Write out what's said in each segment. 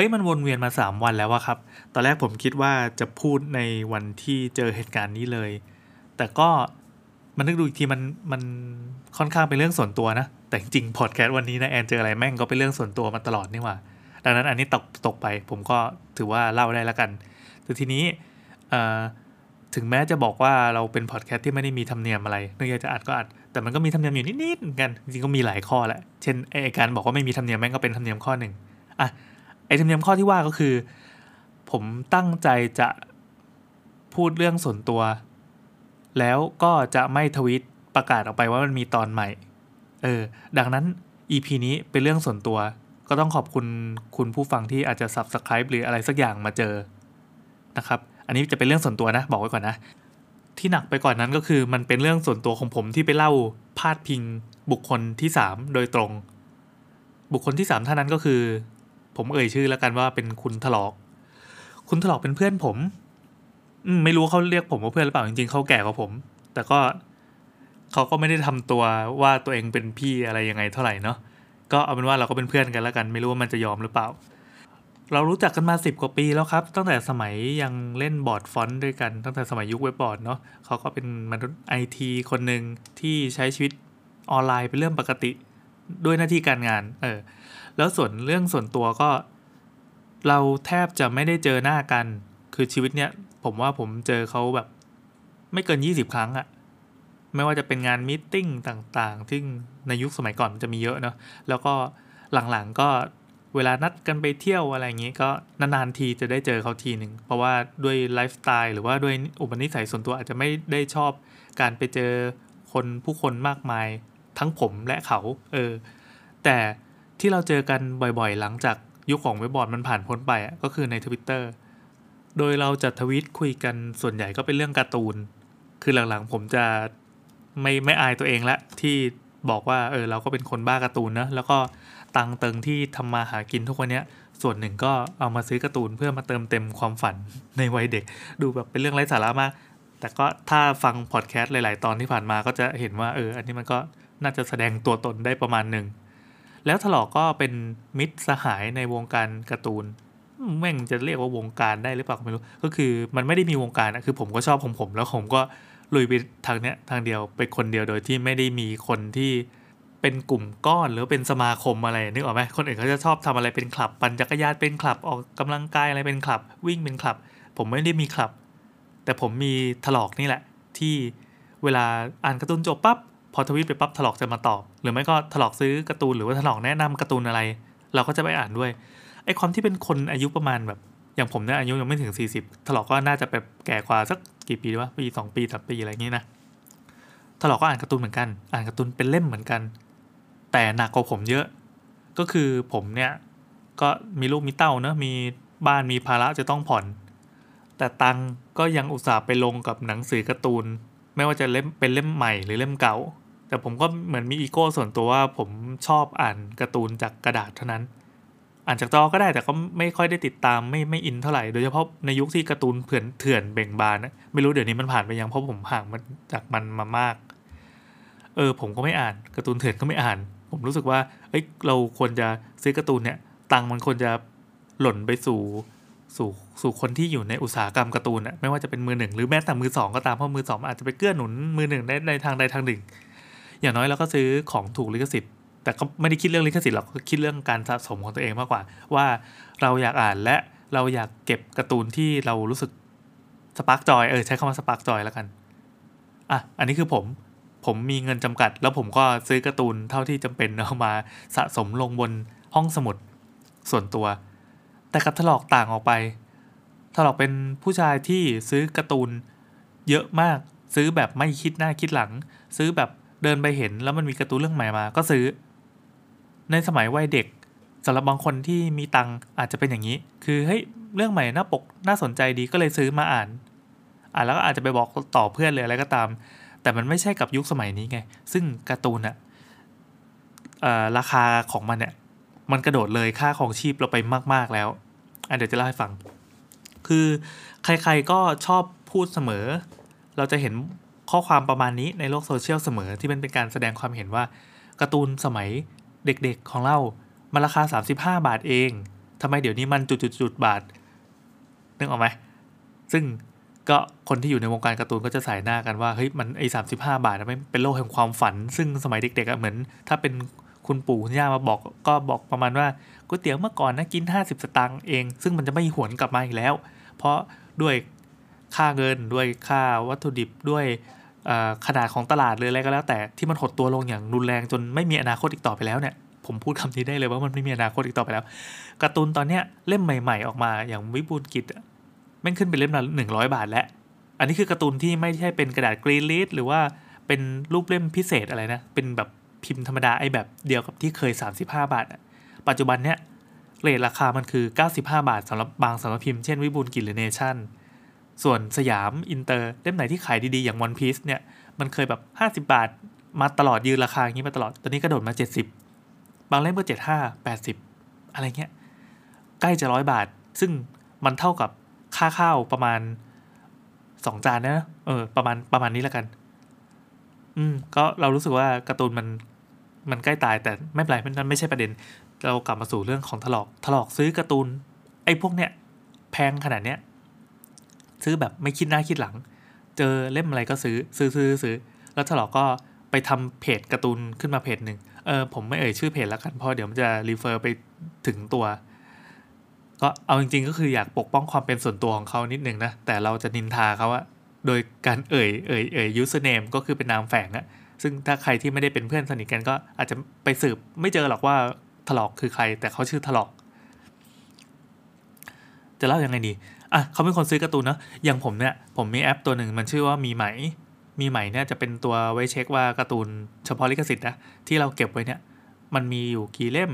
ฮ้ยมันวนเวียนมาสามวันแล้วอะครับ ตอนแรกผมคิดว่าจะพูดในวันที่เจอเหตุการณ์นี้เลย แต่ก็มันนึกดูอีกทีมันมันค่อนข้างเป็นเรื่องส่วนตัวนะ แต่จริงพอดแคสต์วันนี้นะแอนเจออะไรแม่งก็เป็นเรื่องส่วนตัวมาตลอดนี่หว่า ดังนั้นอันนี้ตกตกไปผมก็ถือว่าเล่าได้ล้วกัน แต่ทีนี้ถึงแม้จะบอกว่าเราเป็นพอดแคสต์ที่ไม่ได้มีธรรมเนียมอะไรเนื่องจากจะอัดก็อัด แต่มันก็มีธรรมเนียมอยู่นิดๆกัน จริงก็มีหลายข้อแหละ เช่นไอการบอกว่าไม่มีธรรมเนียมแม่งก็เป็นธรรมเนียมข้อหนึ่งอะ ไอธรรมเนียมข้อที่ว่าก็คือ ผมตั้งใจจะพูดเรื่องส่วนตัว แล้วก็จะไม่ทวิตประกาศออกไปว่ามันมีตอนใหม่ เออ ดังนั้น EP นี้เป็นเรื่องส่วนตัว ก็ต้องขอบคุณคุณผู้ฟังที่อาจจะ Subscribe หรืออะไรสักอย่างมาเจอนะครับ อันนี้จะเป็นเรื่องส่วนตัวนะ บอกไว้ก่อนนะ ที่หนักไปก่อนนั้นก็คือมันเป็นเรื่องส่วนตัวของผมที่ไปเล่าพาดพิงบุคคลที่สามโดยตรง บุคคลที่สามท่านนั้นก็คือ ผมเอ่ยชื่อแล้วกันว่าเป็นคุณถลอก คุณถลอกเป็นเพื่อนผมไม่รู้เขาเรียกผมว่าเพื่อนหรือเปล่าจริงๆเขาแก่กว่าผม แต่ก็เขาก็ไม่ได้ทำตัวว่าตัวเองเป็นพี่อะไรยังไงเท่าไหร่เนาะก็เอาเป็นว่าเราก็เป็นเพื่อนกันแล้วกัน ไม่รู้ว่ามันจะยอมหรือเปล่า เรารู้จักกันมาสิบกว่าปีแล้วครับ ตั้งแต่สมัยยังเล่นบอร์ดฟอนต์ด้วยกัน ตั้งแต่สมัยยุคเว็บบอร์ดเนาะเขาก็เป็นมนุษย์ไอทีคนหนึ่งที่ใช้ชีวิตออนไลน์เป็นเรื่องปกติด้วยหน้าที่การงาน เออ แล้วส่วนเรื่องส่วนตัวก็ เราแทบจะไม่ได้เจอหน้ากัน คือชีวิตเนี้ยผมว่าผมเจอเขาแบบ ไม่เกินยี่สิบครั้งอะไม่ว่าจะเป็นงานมิ팅ต่างๆที่ในยุคสมัยก่อนมันจะมีเยอะเนาะแล้วก็หลังๆก็เวลานัดกันไปเที่ยวอะไรอย่างงี้ก็นานๆทีจะได้เจอเขาทีหนึ่งเพราะว่าด้วยไลฟ์สไตล์หรือว่าด้วยอุปนิสัยส่วนตัวอาจจะไม่ได้ชอบการไปเจอคนผู้คนมากมาย ทั้งผมและเขา เออ แต่ ที่เราเจอกันบ่อยๆ หลังจากยุคของเว็บบอร์ดมันผ่านพ้นไปก็คือในทวิตเตอร์โดยเราจะทวิตคุยกันส่วนใหญ่ก็เป็นเรื่องการ์ตูน คือหลังๆผมจะไม่ไม่อายตัวเองละ ที่บอกว่าเออเราก็เป็นคนบ้าการ์ตูนนะแล้วก็ตังเติงที่ทำมาหากินทุกวันนี้ส่วนหนึ่งก็เอามาซื้อการ์ตูนเพื่อมาเติมเต็มความฝันในวัยเด็ก ดูแบบเป็นเรื่องไร้สาระมาก แต่ก็ถ้าฟังพอดแคสต์หลาย ๆ ตอนที่ผ่านมาก็จะเห็นว่าเอออันนี้มันก็น่าจะแสดงตัวตนได้ประมาณหนึ่ง แล้วถลอกก็เป็นมิตรสหายในวงการการ์ตูนแม่งจะเรียกว่าวงการได้หรือเปล่าไม่รู้ ก็คือมันไม่ได้มีวงการอะคือผมก็ชอบของผม แล้วผมก็ลุยไปทางเนี้ยทางเดียวไปคนเดียวโดยที่ไม่ได้มีคนที่เป็นกลุ่มก้อนหรือเป็นสมาคมอะไรนึกออกไหมคนอื่นเขาจะชอบทำอะไรเป็นคลับปั่นจักรยานเป็นคลับออกกำลังกายอะไรเป็นคลับ วิ่งเป็นคลับ ผมไม่ได้มีคลับ แต่ผมมีถลอกนี่แหละ ที่เวลาอ่านการ์ตูนจบปั๊บ อทวิตไปปั๊บถลอกจะมาตอบ หรือไม่ก็ถลอกซื้อการ์ตูนหรือว่าถลอกแนะนำการ์ตูนอะไร เราก็จะไปอ่านด้วยไอ้ความที่เป็นคนอายุประมาณแบบ อย่างผมเนี่ยอายุยังไม่ถึง 40 ถลอกก็น่าจะแบบแก่กว่าสักกี่ปีวะปีสองปีสามปีอะไรอย่างนี้นะถลอกก็อ่านการ์ตูนเหมือนกัน อ่านการ์ตูนเป็นเล่มเหมือนกัน แต่หนักกว่าผมเยอะ ก็คือผมเนี่ยก็มีลูกมีเต้าเนะมีบ้านมีภาระจะต้องผ่อน แต่ตังก็ยังอุตส่าห์ไปลงกับหนังสือการ์ตูน ไม่ว่าจะเล่มเป็นเล่มใหม่หรือเล่มเก่า แต่ผมก็เหมือนมีอีโก้ส่วนตัวว่าผมชอบอ่านการ์ตูนจากกระดาษเท่านั้น อ่านจากจอก็ได้แต่ก็ไม่ค่อยได้ติดตามไม่ไม่อินเท่าไหร่ โดยเฉพาะในยุคที่การ์ตูนเถื่อนเถื่อนเบ่งบานนะไม่รู้เดี๋ยวนี้มันผ่านไปยังเพราะผมห่างมันจากมันมามาก เออ ผมก็ไม่อ่านการ์ตูนเถื่อนก็ไม่อ่าน ผมรู้สึกว่าเอ้ยเราควรจะซื้อการ์ตูนเนี่ยตังมันควรจะหล่นไปสู่สู่สู่คนที่อยู่ในอุตสาหกรรมการ์ตูนอะไม่ว่าจะเป็นมือหนึ่งหรือแม้แต่มือสองก็ตามเพราะมือสองอาจจะไปเกื้อหนุนมือหนึ่งได้ในทางใดทางหนึ่ง อย่างน้อยเราก็ซื้อของถูกลิขสิทธิ์ แต่ก็ไม่ได้คิดเรื่องลิขสิทธิ์หรอกก็คิดเรื่องการสะสมของตัวเองมากกว่า ว่าเราอยากอ่านและเราอยากเก็บการ์ตูนที่เรารู้สึกspark joy เออใช้คำว่า spark joy แล้วกันอะอันนี้คือผมผมมีเงินจำกัด แล้วผมก็ซื้อการ์ตูนเท่าที่จำเป็นเอามาสะสมลงบนห้องสมุดส่วนตัว แต่กับถลอกต่างออกไปถลอกเป็นผู้ชายที่ซื้อการ์ตูนเยอะมาก ซื้อแบบไม่คิดหน้าคิดหลัง ซื้อแบบ เดินไปเห็นแล้วมันมีการ์ตูนเรื่องใหม่มา ก็ซื้อ ในสมัยวัยเด็กสำหรับบางคนที่มีตังอาจจะเป็นอย่างนี้ คือเฮ้ยเรื่องใหม่หน้าปกน่าสนใจดีก็เลยซื้อมาอ่าน อ่านแล้วก็อาจจะไปบอกต่อเพื่อนเลยอะไรก็ตาม แต่มันไม่ใช่กับยุคสมัยนี้ไง ซึ่งการ์ตูนอะราคาของมันเนี่ยมันกระโดดเลยค่าของชีพเราไปมาก ๆแล้วอะเดี๋ยวจะเล่าให้ฟัง คือใครๆก็ชอบพูดเสมอ เราจะเห็น ข้อความประมาณนี้ในโลกโซเชียลเสมอที่เป็นเป็นการแสดงความเห็นว่าการ์ตูนสมัยเด็กๆของเรา มันราคา 35 บาทเองทำไมเดี๋ยวนี้มันจุดๆบาทนึกออกไหมซึ่งก็คนที่อยู่ในวงการการ์ตูนก็จะสายหน้ากันว่าเฮ้ยมันไอ้สามสิบห้าบาทมันเป็นโลกแห่งความฝัน ซึ่งสมัยเด็กๆเหมือน ถ้าเป็นคุณปู่คุณย่ามาบอกก็บอกประมาณว่าก๋วยเตี๋ยวเมื่อก่อนนะกิน 50 สตางค์เอง ซึ่งมันจะไม่หวนกลับมาอีกแล้ว เพราะด้วยค่าเงินด้วยค่าวัตถุดิบด้วย ขนาดของตลาดเลยอะไรก็แล้ว แต่ที่มันหดตัวลงอย่างรุนแรงจนไม่มีอนาคตอีกต่อไปแล้วเนี่ยผมพูดคำนี้ได้เลยว่ามันไม่มีอนาคตอีกต่อไปแล้วการ์ตูนตอนเนี้ยเล่มใหม่ ๆ ออกมาอย่างวิบูลกิจแม่งขึ้นเป็นเล่มละหนึ่งร้อยบาทแล้ว อันนี้คือการ์ตูนที่ไม่ใช่เป็นกระดาษกรีนลิสหรือว่าเป็นรูปเล่มพิเศษอะไรนะ เป็นแบบพิมพ์ธรรมดาไอ้แบบเดียวกับที่เคย 35 บาท ปัจจุบันเนี้ยเรทราคามันคือ 95 บาทสำหรับบางสำนักพิมพ์เช่นวิบูลกิจหรือเนชั่น ส่วนสยามอินเตอร์เล่มไหนที่ขายดีๆ อย่างวันพีซเนี่ยมันเคยแบบ 50 บาทมาตลอดยืนราคาอย่างนี้มาตลอด ตอนนี้กระโดดมา 70 บางเล่มก็ 75 80 อะไรเงี้ย ใกล้จะร้อยบาท ซึ่งมันเท่ากับค่าข้าวประมาณสองจานนะ เออ ประมาณประมาณนี้แล้วกัน อืม ก็เรารู้สึกว่าการ์ตูนมันมันใกล้ตายแต่ไม่เป็นไรมันไม่ใช่ประเด็น เรากลับมาสู่เรื่องของถลอกถลอกซื้อการ์ตูนไอ้พวกเนี้ยแพงขนาดเนี้ย ซื้อแบบไม่คิดหน้าคิดหลัง เจอเล่มอะไรก็ซื้อซื้อซื้อซื้อแล้วถลอกก็ไปทำเพจการ์ตูนขึ้นมาเพจหนึ่งเออผมไม่เอ่ยชื่อเพจแล้วกันเพราะเดี๋ยวมันจะรีเฟอร์ไปถึงตัว ก็เอาจริงๆก็คืออยากปกป้องความเป็นส่วนตัวของเขานิดหนึ่งนะ แต่เราจะนินทาเขาอะโดยการเอ่ยเอ่ยเอ่ย username ก็คือเป็นนามแฝงอะซึ่งถ้าใครที่ไม่ได้เป็นเพื่อนสนิทกันก็อาจจะไปสืบไม่เจอหรอกว่าถลอกคือใคร แต่เขาชื่อถลอก จะเล่ายังไงดี อะเขาเป็นคนซื้อการ์ตูนเนาะอย่างผมเนี่ยผมมีแอปตัวหนึ่งมันชื่อว่ามีไหม มีไหมเนี่ยจะเป็นตัวไว้เช็คว่าการ์ตูนเฉพาะลิขสิทธิ์นะที่เราเก็บไว้เนี่ยมันมีอยู่กี่เล่ม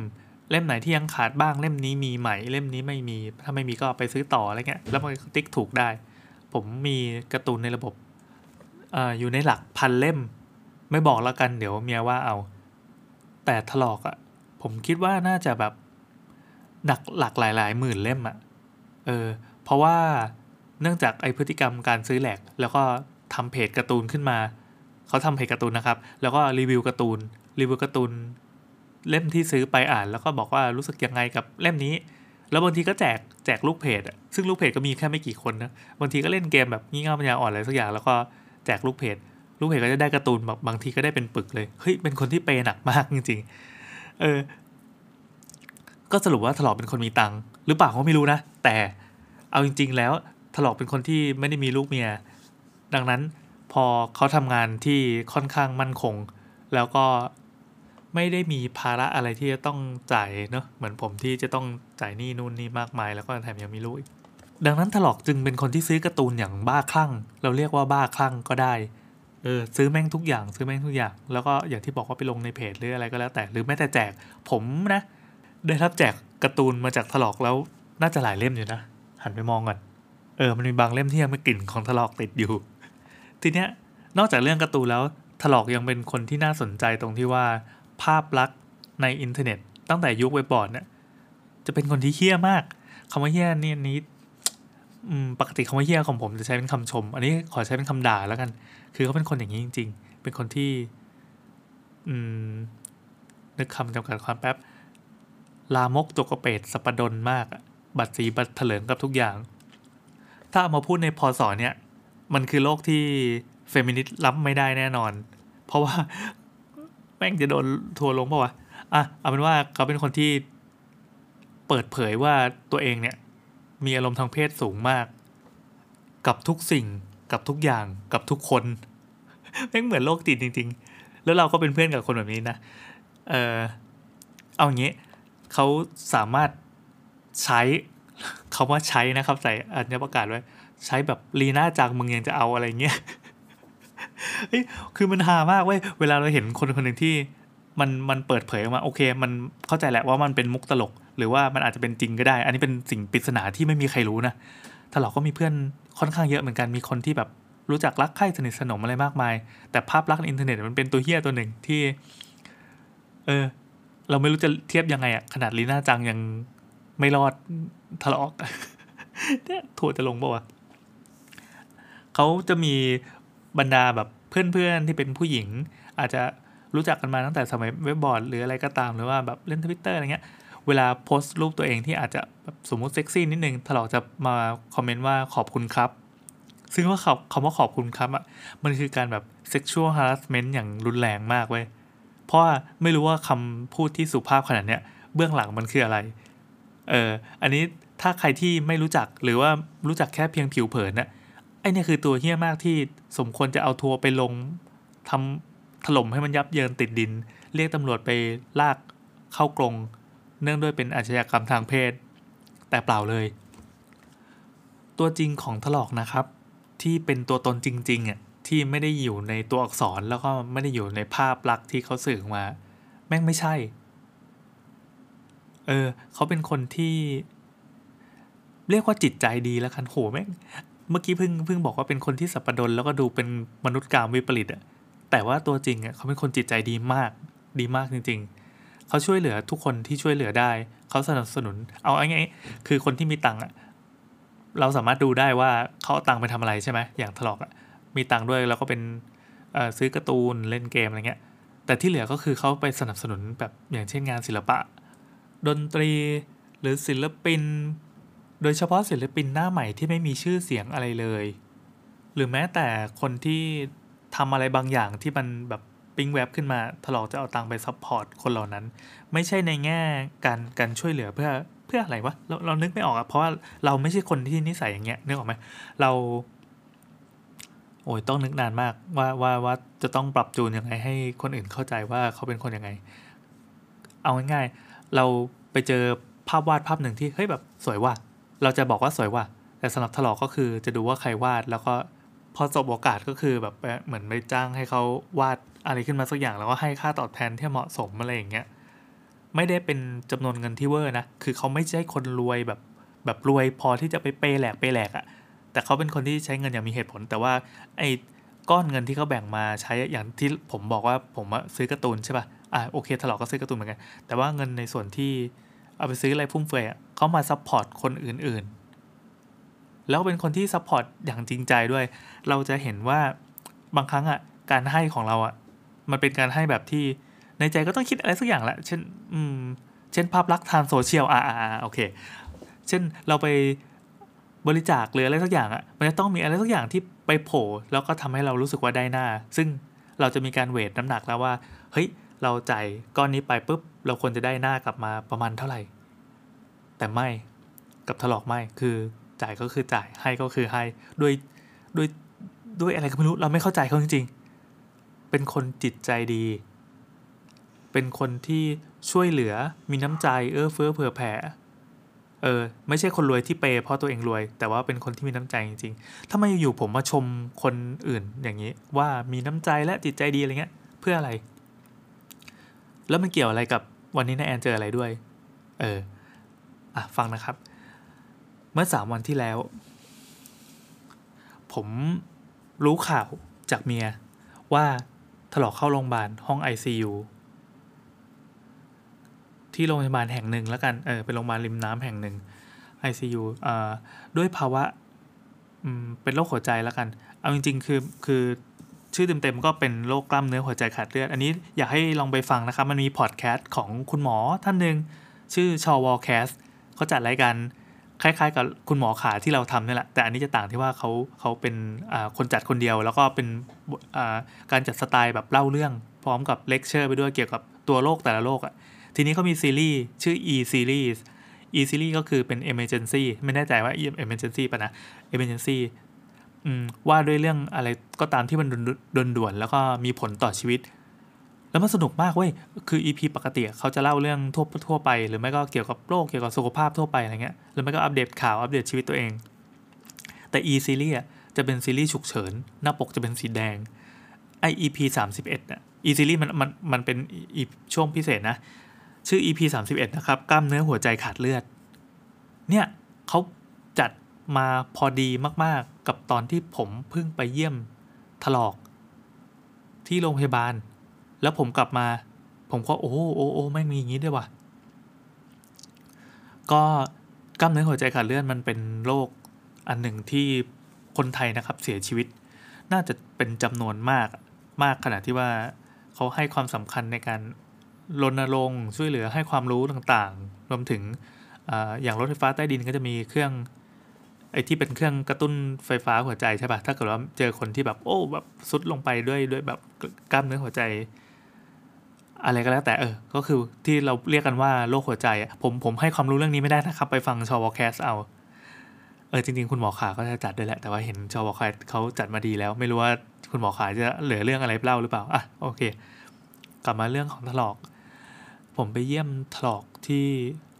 เล่มไหนที่ยังขาดบ้างเล่มนี้มีใหมเล่มนี้ไม่มีถ้าไม่มีก็ไปซื้อต่ออะไรเงี้ยแล้วมันติ๊กถูกได้ ผมมีการ์ตูนในระบบออยู่ในหลักพันเล่ม ไม่บอกแล้วกันเดี๋ยวเมียว่าเอา แต่ถลอกอะ่ะผมคิดว่าน่าจะแบบหนักหลักหลายๆหมื่นเล่มอะ่ะเออ เพราะว่าเนื่องจากไอพฤติกรรมการซื้อแหลก แล้วก็ทำเพจการ์ตูนขึ้นมา เขาทำเพจการ์ตูนนะครับ แล้วก็รีวิวการ์ตูน รีวิวการ์ตูนเล่มที่ซื้อไปอ่าน แล้วก็บอกว่ารู้สึกยังไงกับเล่มนี้ แล้วบางทีก็แจกแจกลูกเพจซึ่งลูกเพจก็มีแค่ไม่กี่คนนะ บางทีก็เล่นเกมแบบงี่เง่าปัญญาอ่อนอะไรสักอย่าง แล้วก็แจกลูกเพจ ลูกเพจก็จะได้การ์ตูนแบบบางทีก็ได้เป็นปึกเลย เฮ้ย เป็นคนที่เปย์หนักมากจริงๆ เออ ก็สรุปว่าถลอกเป็นคนมีตังค์หรือเปล่าก็ไม่รู้นะ แต่ เอาจริง ๆ แล้วถลอกเป็นคนที่ไม่ได้มีลูกเมีย ดังนั้นพอเขาทำงานที่ค่อนข้างมั่นคง แล้วก็ไม่ได้มีภาระอะไรที่จะต้องจ่ายเนาะเหมือนผมที่จะต้องจ่ายนี่นู่นนี่มากมาย แล้วก็แถมยังมีลูกดังนั้นถลอกจึงเป็นคนที่ซื้อการ์ตูนอย่างบ้าคลั่ง เราเรียกว่าบ้าคลั่งก็ได้เออซื้อแม่งทุกอย่างซื้อแม่งทุกอย่าง แล้วก็อย่างที่บอกว่าไปลงในเพจหรืออะไรก็แล้วแต่หรือแม้แต่แจกผมนะ ได้รับแจกการ์ตูนมาจากถลอกแล้วน่าจะหลายเล่มอยู่นะ หันไปมองก่อนเออมันมีบางเล่มที่ยังไม่กลิ่นของถลอกติดอยู่ ทีเนี้ยนอกจากเรื่องการ์ตูนแล้วถลอกยังเป็นคนที่น่าสนใจตรงที่ว่า ภาพลักษณ์ในอินเทอร์เน็ต ตั้งแต่ยุคเว็บบอร์ดเนี่ยจะเป็นคนที่เหี้ยมากคำว่าเหี้ยนี่นี้ปกติคำว่าเหี้ยของผมจะใช้เป็นคำชม อันนี้ขอใช้เป็นคำด่าแล้วกัน คือเขาเป็นคนอย่างนี้จริง ๆ เป็นคนที่ อืมนึกคำจำกัดความแป๊บ ลามกจกกระเปดสปดนมาก บัตรสีบัตรเถลิงกับทุกอย่าง ถ้าเอามาพูดในพอสอเนี่ย มันคือโลกที่เฟมินิสต์รับไม่ได้แน่นอน เพราะว่าแม่งจะโดนทัวลงป่าวะอะเอาเป็นว่าเขาเป็นคนที่เปิดเผยว่าตัวเองเนี่ย มีอารมณ์ทางเพศสูงมาก กับทุกสิ่งกับทุกอย่างกับทุกคนแม่งเหมือนโลกติดจริง ๆ แล้วเราก็เป็นเพื่อนกับคนแบบนี้นะ เออเอาอย่างนี้เขาสามารถ ใช้คาว่าใช้นะครับ ใส่อัญญประกาศไว้ ใช้แบบลีน่าจากมึงยังจะเอาอะไรเงี้ยคือมันฮามากเว้ยเวลาเราเห็นคนคนหนึ่งที่มันมันเปิดเผยออกมาโอเค มันเข้าใจแหละว่ามันเป็นมุกตลก หรือว่ามันอาจจะเป็นจริงก็ได้ อันนี้เป็นสิ่งปริศนาที่ไม่มีใครรู้นะถ้าเราก็มีเพื่อนค่อนข้างเยอะเหมือนกันมีคนที่แบบรู้จักรักใคร่สนิทสนมอะไรมากมาย แต่ภาพลักษณ์ในอินเทอร์เน็ตมันเป็นตัวเฮี้ยตัวหนึ่งที่ เออ เราไม่รู้จะเทียบยังไงอะขนาดลีน่าจังยัง ไม่รอดทะเลาะเนี่ยถั่วจะลงป่าวะเขาจะมีบรรดาแบบเพื่อนๆที่เป็นผู้หญิง อาจจะรู้จักกันมาตั้งแต่สมัยเว็บบอร์ดหรืออะไรก็ตามหรือว่าแบบเล่นทวิตเตอร์อะไรเงี้ยเวลาโพสต์รูปตัวเองที่อาจจะแบบสมมุติเซ็กซี่นิดนึงถลอกจะมาคอมเมนต์ว่าขอบคุณครับ ซึ่งว่าคำคำว่าขอบคุณครับอะมันคือการแบบ sexual harassment อย่างรุนแรงมากเว้ยเพราะว่าไม่รู้ว่าคำพูดที่สุภาพขนาดเนี้ยเบื้องหลังมันคืออะไร เอออันนี้ถ้าใครที่ไม่รู้จักหรือว่ารู้จักแค่เพียงผิวเผินน่ะไอเนี่ยคือตัวเฮี้ยมากที่สมควรจะเอาทัวร์ไปลงทำถล่มให้มันยับเยินติดดิน เรียกตำรวจไปลากเข้ากรงเนื่องด้วยเป็นอาชญากรรมทางเพศ แต่เปล่าเลย ตัวจริงของถลอกนะครับ ที่เป็นตัวตนจริงๆอะที่ไม่ได้อยู่ในตัวอักษรแล้วก็ไม่ได้อยู่ในภาพลักษณ์ที่เขาสื่อมา แม่งไม่ใช่ เออ เขาเป็นคนที่ เรียกว่าจิตใจดีแล้วกันโหแม่งเมื่อกี้เพิ่งเพิ่งบอกว่าเป็นคนที่สัปดนแล้วก็ดูเป็นมนุษย์กามวิปริตอะแต่ว่าตัวจริงอะเขาเป็นคนจิตใจดีมาก ดีมากจริง ๆ เขาช่วยเหลือทุกคนที่ช่วยเหลือได้ เขาสนับสนุน เอาไงคือคนที่มีตังค์อะเราสามารถดูได้ว่าเขาเอาตังค์ไปทำอะไรใช่ไหมอย่างถลอกอะมีตังค์ด้วยแล้วก็เป็นซื้อการ์ตูนเล่นเกมอะไรเงี้ยแต่ที่เหลือก็คือเขาไปสนับสนุนแบบอย่างเช่นงานศิลปะ ดนตรี หรือศิลปิน โดยเฉพาะศิลปินหน้าใหม่ที่ไม่มีชื่อเสียงอะไรเลย หรือแม้แต่คนที่ทำอะไรบางอย่างที่มันแบบปิ้งแวบขึ้นมาถลอกจะเอาตังค์ไป support คนเหล่านั้น ไม่ใช่ในแง่การการช่วยเหลือเพื่อเพื่ออะไรวะเราเรานึกไม่ออกอะเพราะว่าเราไม่ใช่คนที่นิสัยอย่างเงี้ยนึกออกไหมเรา โอ้ยต้องนึกนานมากว่าว่าว่าจะต้องปรับจูนยังไงให้คนอื่นเข้าใจว่าเขาเป็นคนยังไง เอาง่าย เราไปเจอภาพวาดภาพหนึ่งที่เฮ้ยแบบสวยว่ะเราจะบอกว่าสวยว่ะแต่สำหรับถลอกก็คือจะดูว่าใครวาดแล้วก็พอสบโอกาสก็คือแบบเหมือนไปจ้างให้เขาวาดอะไรขึ้นมาสักอย่าง แล้วก็ให้ค่าตอบแทนที่เหมาะสมอะไรอย่างเงี้ยไม่ได้เป็นจำนวนเงินที่เวอร์นะคือเขาไม่ใช่คนรวยแบบแบบรวยพอที่จะไปเปย์แหลกเปย์แหลกอะ่ะแต่เขาเป็นคนที่ใช้เงินอย่างมีเหตุผล แต่ว่าไอ้ก้อนเงินที่เขาแบ่งมาใช้อย่างที่ผมบอกว่าผมซื้อการ์ตูนใช่ป่ะ อ่าโอเคถลอกก็ซื้อการ์ตูนเหมือนกัน แต่ว่าเงินในส่วนที่เอาไปซื้ออะไรฟุ่มเฟือยเขามา support คนอื่นๆ แล้วเป็นคนที่ support อย่างจริงใจด้วย เราจะเห็นว่าบางครั้งอะการให้ของเราอะมันเป็นการให้แบบที่ในใจก็ต้องคิดอะไรสักอย่างแหละเช่นอืมเช่นภาพลักษณ์ทางโซเชียลอ่าอ่าโอเค เช่นเราไปบริจาคหรืออะไรสักอย่างอะ่ะมันจะต้องมีอะไรสักอย่างที่ไปโผล่แล้วก็ทำให้เรารู้สึกว่าได้หน้า ซึ่งเราจะมีการ weight น้ำหนักแล้วว่าเฮ้ย เราจ่ายก้อนนี้ไปปุ๊บ เราควรจะได้หน้ากลับมาประมาณเท่าไหร่ แต่ไม่กับถลอกไม่คือจ่ายก็คือจ่ายให้ก็คือให้ด้วยด้วยด้วยอะไรก็ไม่รู้เราไม่เข้าใจเขาจริงๆ เป็นคนจิตใจดี เป็นคนที่ช่วยเหลือมีน้ำใจเอื้อเฟื้อเผื่อแผ่เออไม่ใช่คนรวยที่เปเพราะตัวเองรวย แต่ว่าเป็นคนที่มีน้ำใจจริงๆถ้าไม่อยู่ผมมาชมคนอื่นอย่างนี้ ว่ามีน้ำใจและจิตใจดีอะไรเงี้ย เพื่ออะไร แล้วมันเกี่ยวอะไรกับวันนี้นายแอนเจออะไรด้วย เออ อะ ฟังนะครับ เมื่อสามวันที่แล้ว ผมรู้ข่าวจากเมีย ว่าถลอกเข้าโรงพยาบาลห้อง ICU ที่โรงพยาบาลแห่งหนึ่งแล้วกัน เออ เป็นโรงพยาบาลริมน้ำแห่งหนึ่ง ICU อ่าด้วยภาวะ อืม เป็นโรคหัวใจแล้วกัน เอาจริง ๆ คือ คือ ชื่อเต็มๆก็เป็นโรคกล้ามเนื้อหัวใจขาดเลือด อันนี้อยากให้ลองไปฟังนะครับ มันมีพอดแคสต์ของคุณหมอท่านหนึ่งชื่อชอวอลแคสเขาจัดรายการคล้ายๆ กับคุณหมอขาที่เราทำนี่แหละแต่อันนี้จะต่างที่ว่าเขาเขาเป็นคนจัดคนเดียว แล้วก็เป็นการจัดสไตล์แบบเล่าเรื่อง พร้อมกับเลคเชอร์ไปด้วยเกี่ยวกับตัวโรคแต่ละโรคอะทีนี้เขามีซีรีส์ชื่อ e series e series ก็คือเป็น emergency ไม่แน่ใจว่า emergency ปะนะ emergency ว่าด้วยเรื่องอะไรก็ตามที่มันดนด่วนแล้วก็มีผลต่อชีวิต แล้วมันสนุกมากเว้ยคือ EP ปกติเขาจะเล่าเรื่องทั่วทั่วไป หรือไม่ก็เกี่ยวกับโรคเกี่ยวกับสุขภาพทั่วไปอะไรเงี้ยหรือไม่ก็อัปเดตข่าวอัปเดตชีวิตตัวเอง แต่ e series จะเป็นซีรีส์ฉุกเฉินหน้าปกจะเป็นสีแดงไอ EP 31อะ e series มันมันมันเป็นช่วงพิเศษนะ ชื่อ EP 31นะครับกล้ามเนื้อหัวใจขาดเลือด เนี่ยเขาจัด มาพอดีมากๆ กับตอนที่ผมเพิ่งไปเยี่ยมถลอก ที่โรงพยาบาล แล้วผมกลับมา ผมก็โอ้โอ้โอ้ไม่มีอย่างนี้ด้วยวะก็กล้ามเนื้อหัวใจขาดเลือดมันเป็นโรคอันหนึ่งที่คนไทยนะครับเสียชีวิต น่าจะเป็นจำนวนมากมากขนาดที่ว่าเขาให้ความสำคัญในการรณรงค์ช่วยเหลือให้ความรู้ต่างๆ รวมถึงออย่างรถไฟฟ้าใต้ดินก็จะมีเครื่อง ไอ้ที่เป็นเครื่องกระตุ้นไฟฟ้าหัวใจใช่ปะถ้าเกิดว่าเจอคนที่แบบโอ้แบบสุดลงไปด้วยด้วยแบบกล้ามเนื้อหัวใจ อะไรก็แล้วแต่เออ ก็คือที่เราเรียกกันว่าโรคหัวใจอะผมผมให้ความรู้เรื่องนี้ไม่ได้นะครับ ไปฟังชอวอแคสเอาเออจริง ๆ คุณหมอขาก็จะจัดด้วยแหละ แต่ว่าเห็นชอวอแคสเขาจัดมาดีแล้ว ไม่รู้ว่าคุณหมอขาจะเหลือเรื่องอะไรเล่าหรือเปล่าอะโอเค กลับมาเรื่องของถลอก ผมไปเยี่ยมถลอกที่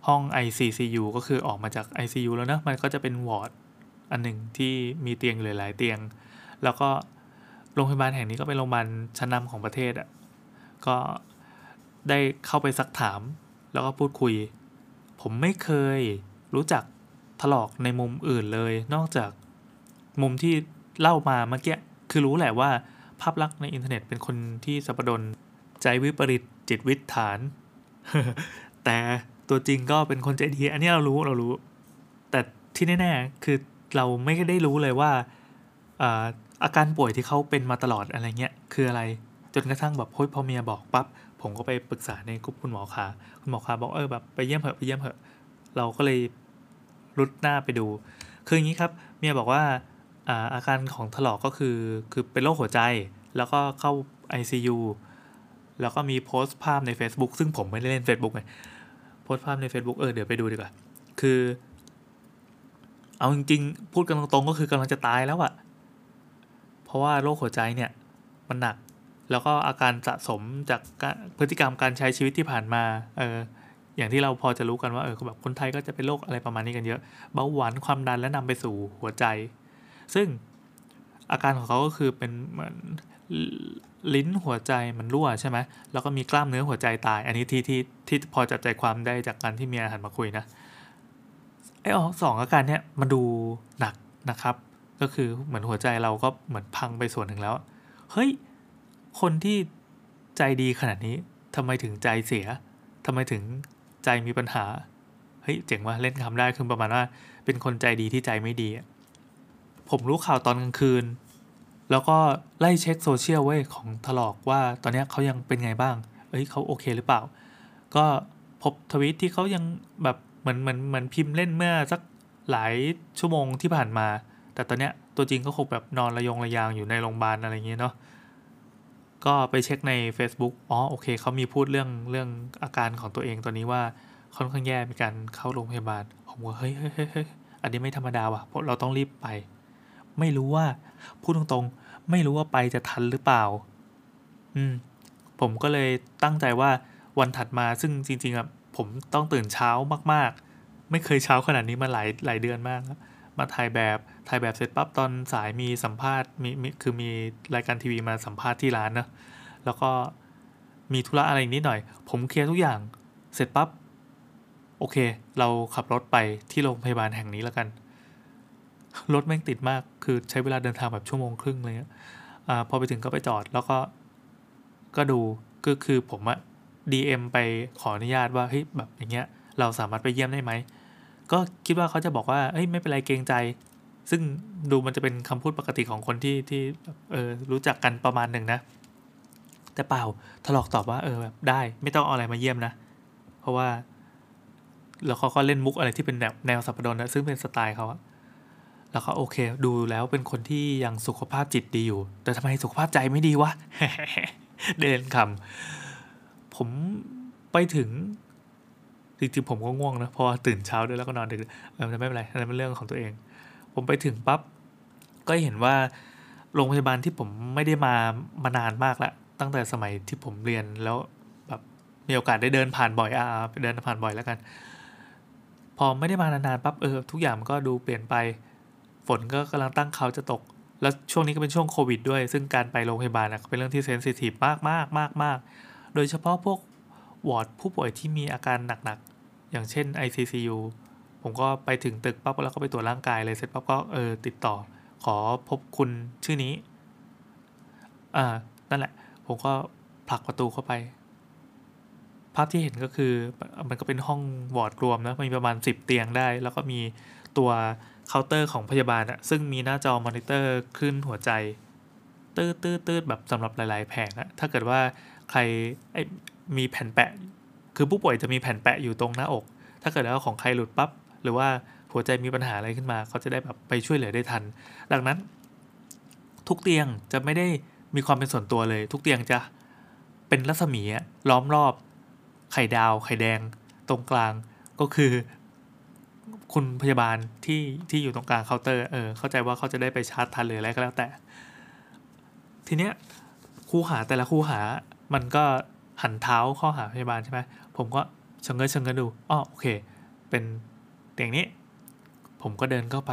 ห้อง ICCU ก็คือออกมาจาก ICU แล้วนะ มันก็จะเป็นวอร์ด อันหนึ่งที่มีเตียงหลายๆเตียง แล้วก็โรงพยาบาลแห่งนี้ก็เป็นโรงพยาบาลชั้นนำของประเทศอะ่ะก็ได้เข้าไปซักถาม แล้วก็พูดคุย ผมไม่เคยรู้จักถลอกในมุมอื่นเลย นอกจากมุมที่เล่ามาเมื่อกี้คือรู้แหละว่าภาพลักษณ์ในอินเทอร์เน็ตเป็นคนที่สับดนใจวิปริตจิตวิถาน แต่ตัวจริงก็เป็นคนใจดี อันนี้เรารู้เรารู้ แต่ที่แน่ๆคือ เราไม่ได้รู้เลยว่าอาการป่วยที่เขาเป็นมาตลอดอะไรเงี้ยคืออะไรจนกระทั่งแบบพพอเมียบอกปั๊บผมก็ไปปรึกษาในกลุ่มคุณหมอขาคุณหมอขาบอกเออแบบไปเยี่ยมเหอะไปเยี่ยมเหอะ เราก็เลยรุดหน้าไปดู คืออย่างนี้ครับ เมียบอกว่าอาอาการของถลอกก็คือคือเป็นโรคหัวใจ แล้วก็เข้า ICU แล้วก็มีโพสต์ภาพใน Facebook ซึ่งผมไม่ได้เล่น Facebook ไงโพสต์ภาพใน Facebook เออเดี๋ยวไปดูดีกว่า คือ เอาจริงๆ พูดกันตรงๆ ก็คือกำลังจะตายแล้วอะเพราะว่าโรคหัวใจเนี่ยมันหนัก แล้วก็อาการสะสมจากพฤติกรรมการใช้ชีวิตที่ผ่านมา เออ อย่างที่เราพอจะรู้กันว่า เออแบบคนไทยก็จะเป็นโรคอะไรประมาณนี้กันเยอะ เบาหวานความดันและนำไปสู่หัวใจ ซึ่งอาการของเขาก็คือเป็นเหมือนลิ้นหัวใจมันรั่วใช่ไหมแล้วก็มีกล้ามเนื้อหัวใจตาย อันนี้ที่ที่ที่พอจับใจความได้จากการที่เมียหันมาคุยนะ ไอ้สองอาการเนี้ยมันดูหนักนะครับ ก็คือเหมือนหัวใจเราก็เหมือนพังไปส่วนหนึ่งแล้ว เฮ้ย คนที่ใจดีขนาดนี้ทำไมถึงใจเสียทำไมถึงใจมีปัญหา เฮ้ย เจ๋งว่าเล่นคำได้คือประมาณว่า เป็นคนใจดีที่ใจไม่ดี ผมรู้ข่าวตอนกลางคืน แล้วก็ไล่เช็คโซเชียลเว้ยของถลอกว่าตอนนี้เขายังเป็นไงบ้าง เอ้ยเขาโอเคหรือเปล่า ก็พบทวิตที่เขายังแบบ เหมือนเหมือนเหมือนพิมพ์เล่นเมื่อสักหลายชั่วโมงที่ผ่านมา แต่ตอนเนี้ยตัวจริงก็คงแบบนอนระยงระยางอยู่ในโรงพยาบาลอะไรเงี้ยเนาะก็ไปเช็คใน Facebook อ๋อโอเคเขามีพูดเรื่องเรื่องอาการของตัวเองตัวนี้ว่าค่อนข้างแย่มีการเข้าโรงพยาบาล ผมว่าเฮ้ยเฮ้ยเฮ้ยอันนี้ไม่ธรรมดาว่ะเพราะเราต้องรีบไป ไม่รู้ว่าพูดตรงๆ ไม่รู้ว่าไปจะทันหรือเปล่า อืม ผมก็เลยตั้งใจว่าวันถัดมาซึ่งจริงๆอะ ผมต้องตื่นเช้ามาก ๆ ไม่เคยเช้าขนาดนี้มาหลายหลายเดือนมาก มาถ่ายแบบถ่ายแบบเสร็จปั๊บตอนสายมีสัมภาษณ์มีคือมีรายการทีวีมาสัมภาษณ์ที่ร้านนะแล้วก็มีธุระอะไรนิดหน่อย ผมเคลียร์ทุกอย่างเสร็จปั๊บโอเค เราขับรถไปที่โรงพยาบาลแห่งนี้แล้วกัน รถแม่งติดมากคือใช้เวลาเดินทางแบบชั่วโมงครึ่งเลยอ่าพอไปถึงก็ไปจอดแล้วก็ก็ดูก็คือผมอะ DM ไปขออนุญาตว่าเฮ้ยแบบอย่างเงี้ยเราสามารถไปเยี่ยมได้ไหม ก็คิดว่าเขาจะบอกว่าเฮ้ยไม่เป็นไรเกรงใจ ซึ่งดูมันจะเป็นคำพูดปกติของคนที่ที่เออรู้จักกันประมาณหนึ่งนะ แต่เปล่าถลอกตอบว่าเออแบบได้ ไม่ต้องเอาอะไรมาเยี่ยมนะ เพราะว่าแล้วเขาก็เล่นมุกอะไรที่เป็นแบบแนวสับปะรดนะซึ่งเป็นสไตล์เขาแล้วก็โอเค ดูแล้วเป็นคนที่ยังสุขภาพจิตดีอยู่ แต่ทำไมสุขภาพใจไม่ดีวะเดินคำ ผมไปถึงจริงๆผมก็ง่วงนะพราะตื่นเช้าด้วยแล้วก็นอนดึกเออไม่เป็นไรอันนั้นเป็นเรื่องของตัวเอง ผมไปถึงปั๊บก็เห็นว่าโรงพยาบาลที่ผมไม่ได้มามานานมากแล้วตั้งแต่สมัยที่ผมเรียนแล้วแบบมีโอกาสได้เดินผ่านบ่อยอ่าไปเดินผ่านบ่อยแล้วกัน พอไม่ได้มานานๆปั๊บเออทุกอย่างมันก็ดูเปลี่ยนไปฝนก็กำลังตั้งเขาจะตก แล้วช่วงนี้ก็เป็นช่วงโควิดด้วย ซึ่งการไปโรงพยาบาลนะเป็นเรื่องที่ sensitive มากมากมากมาก โดยเฉพาะพวกวอร์ดผู้ป่วยที่มีอาการหนักๆ อย่างเช่น ICCU ผมก็ไปถึงตึกปั๊บแล้วก็ไปตรวจร่างกายเลยเสร็จปั๊บก็เออติดต่อ ขอพบคุณชื่อนี้ อ่า นั่นแหละ ผมก็ผลักประตูเข้าไป ภาพที่เห็นก็คือมันก็เป็นห้องวอร์ดรวมนะมีประมาณ 10 เตียงได้ แล้วก็มีตัวเคาน์เตอร์ของพยาบาลอะซึ่งมีหน้าจอมอนิเตอร์ขึ้นหัวใจ ตื้อตื้อตื้อแบบสำหรับหลาย ๆ แผงอะถ้าเกิดว่า ใครมีแผ่นแปะ คือผู้ป่วยจะมีแผ่นแปะอยู่ตรงหน้าอก ถ้าเกิดแล้วของใครหลุดปั๊บหรือว่าหัวใจมีปัญหาอะไรขึ้นมา เขาจะได้แบบไปช่วยเหลือได้ทัน ดังนั้น ทุกเตียงจะไม่ได้มีความเป็นส่วนตัวเลย ทุกเตียงจะเป็นรัศมีล้อมรอบ ไข่ดาว ไข่แดง ตรงกลางก็คือ คุณพยาบาลที่ที่อยู่ตรงกลางเคาน์เตอร์เออเข้าใจว่าเขาจะได้ไปชาร์จทันหรืออะไรก็แล้วแต่ ทีเนี้ยคู่หาแต่ละคู่หา มันก็หันเท้าเข้าหาพยาบาลใช่ไหมผมก็ชงเงินชงเงินดูอ๋อโอเค เป็นเตียงนี้ ผมก็เดินเข้าไป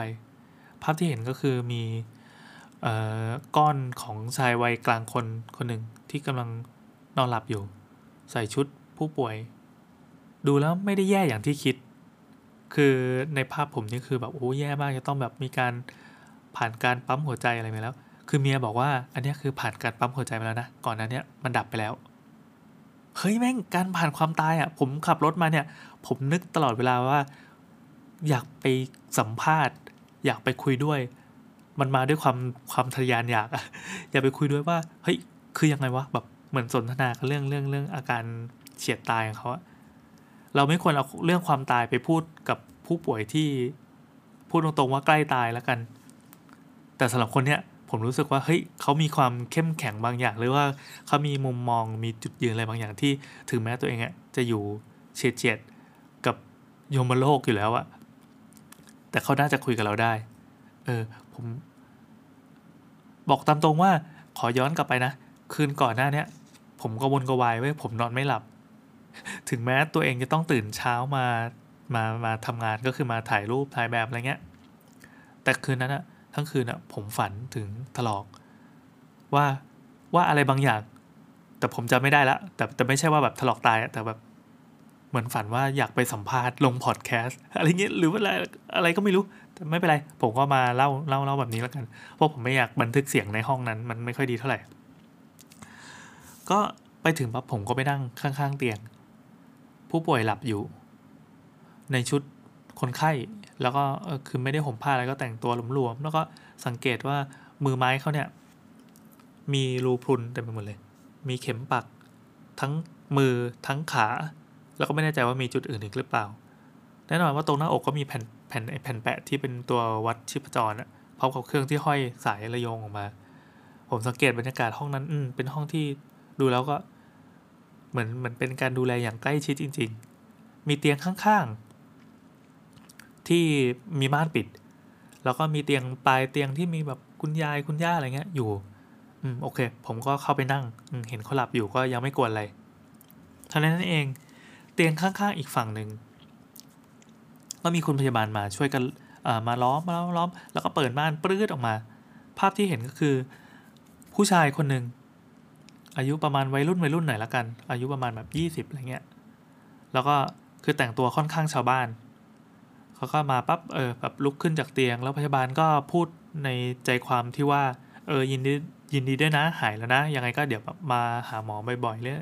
ภาพที่เห็นก็คือมีก้อนของชายวัยกลางคนคนหนึ่งที่กำลังนอนหลับอยู่ ใส่ชุดผู้ป่วย ดูแล้วไม่ได้แย่อย่างที่คิด คือในภาพผมนี่คือแบบโอ้แย่มากจะต้องแบบมีการผ่านการปั๊มหัวใจอะไรมาแล้ว คือเมียบอกว่า อันนี้คือผ่านการปั๊มหัวใจมาแล้วนะ ก่อนนั้นเนี่ยมันดับไปแล้ว เฮ้ยแม่งการผ่านความตายอะ่ะ ผมขับรถมาเนี่ย ผมนึกตลอดเวลาว่า อยากไปสัมภาษณ์ อยากไปคุยด้วย มันมาด้วยความความทะยานอยากอะอยากไปคุยด้วยว่า เฮ้ยคือยังไงวะแบบเหมือนสนทนากันเรื่องเรื่องเรื่องอาการเฉียดตายของเขาอะเราไม่ควรเอาเรื่องความตายไปพูดกับผู้ป่วยที่พูดตรงๆว่าใกล้ตายแล้วกัน แต่สำหรับคนเนี้ย ผมรู้สึกว่าเฮ้ยเขามีความเข้มแข็งบางอย่าง หรือว่าเขามีมุมมองมีจุดยืนอะไรบางอย่างที่ถึงแม้ตัวเองอะจะอยู่เฉียดเฉียดกับโยมโลกอยู่แล้วอะแต่เขาน่าจะคุยกับเราได้ เออผมบอกตามตรงว่าขอย้อนกลับไปนะ คืนก่อนหน้าเนี้ย ผมก็วนกวายไว้ผมนอนไม่หลับ ถึงแม้ตัวเองจะต้องตื่นเช้ามามามาทำงานก็คือมาถ่ายรูปถ่ายแบบอะไรเงี้ย แต่คืนนั้นอะ ทั้งคืนอะผมฝันถึงถลอกว่าว่าอะไรบางอย่าง แต่ผมจะไม่ได้ละ แต่แต่ไม่ใช่ว่าแบบถลอกตายแต่แบบเหมือนฝันว่าอยากไปสัมภาษณ์ลงพอดแคสต์อะไรเงี้ยหรือว่าอะไรอะไรก็ไม่รู้แต่ไม่เป็นไร ผมก็มาเล่าเล่าเล่าแบบนี้แล้วกันเพราะผมไม่อยากบันทึกเสียงในห้องนั้น มันไม่ค่อยดีเท่าไหร่ ก็ไปถึงปั๊บผมก็ไปนั่งข้าง ๆ เตียง ผู้ป่วยหลับอยู่ ในชุด คนไข้ แล้วก็คือไม่ได้ห่มผ้าอะไรก็แต่งตัวหลวมๆแล้วก็สังเกตว่ามือไม้เขาเนี่ย มีรูพรุนเต็มไปหมดเลย มีเข็มปัก ทั้งมือทั้งขา แล้วก็ไม่แน่ใจว่ามีจุดอื่นอีกหรือเปล่า แน่นอนว่าตรงหน้าอกก็มีแผ่นแผ่นแผ่นแปะที่เป็นตัววัดชีพจรอะพร้อมกับเครื่องที่ห้อยสายระยงออกมา ผมสังเกตบรรยากาศห้องนั้น อืเป็นห้องที่ดูแล้วก็ เหมือนเหมือนเป็นการดูแลอย่างใกล้ชิดจริง ๆ มีเตียงข้างๆ ที่มีม่านปิด แล้วก็มีเตียงปลายเตียงที่มีแบบคุณยายคุณย่าอะไรเงี้ยอยู่ อืมโอเค ผมก็เข้าไปนั่งเห็นเขาหลับอยู่ก็ยังไม่กวนอะไรเท่านั้นเอง เตียงข้างๆอีกฝั่งหนึ่งก็มีคุณพยาบาลมาช่วยกันมาล้อมมาล้อมแล้วก็เปิดม่านปลื้ดออกมา ภาพที่เห็นก็คือ ผู้ชายคนหนึ่งอายุประมาณวัยรุ่นวัยรุ่นหน่อยละกัน อายุประมาณแบบยี่สิบอะไรเงี้ยแล้วก็คือแต่งตัวค่อนข้างชาวบ้าน เขาก็มาปั๊บเออแบบลุกขึ้นจากเตียง แล้วพยาบาลก็พูดในใจความที่ว่าเออยินดียินดีด้วยนะหายแล้วนะยังไงก็เดี๋ยวมาหาหมอบ่อยๆเลย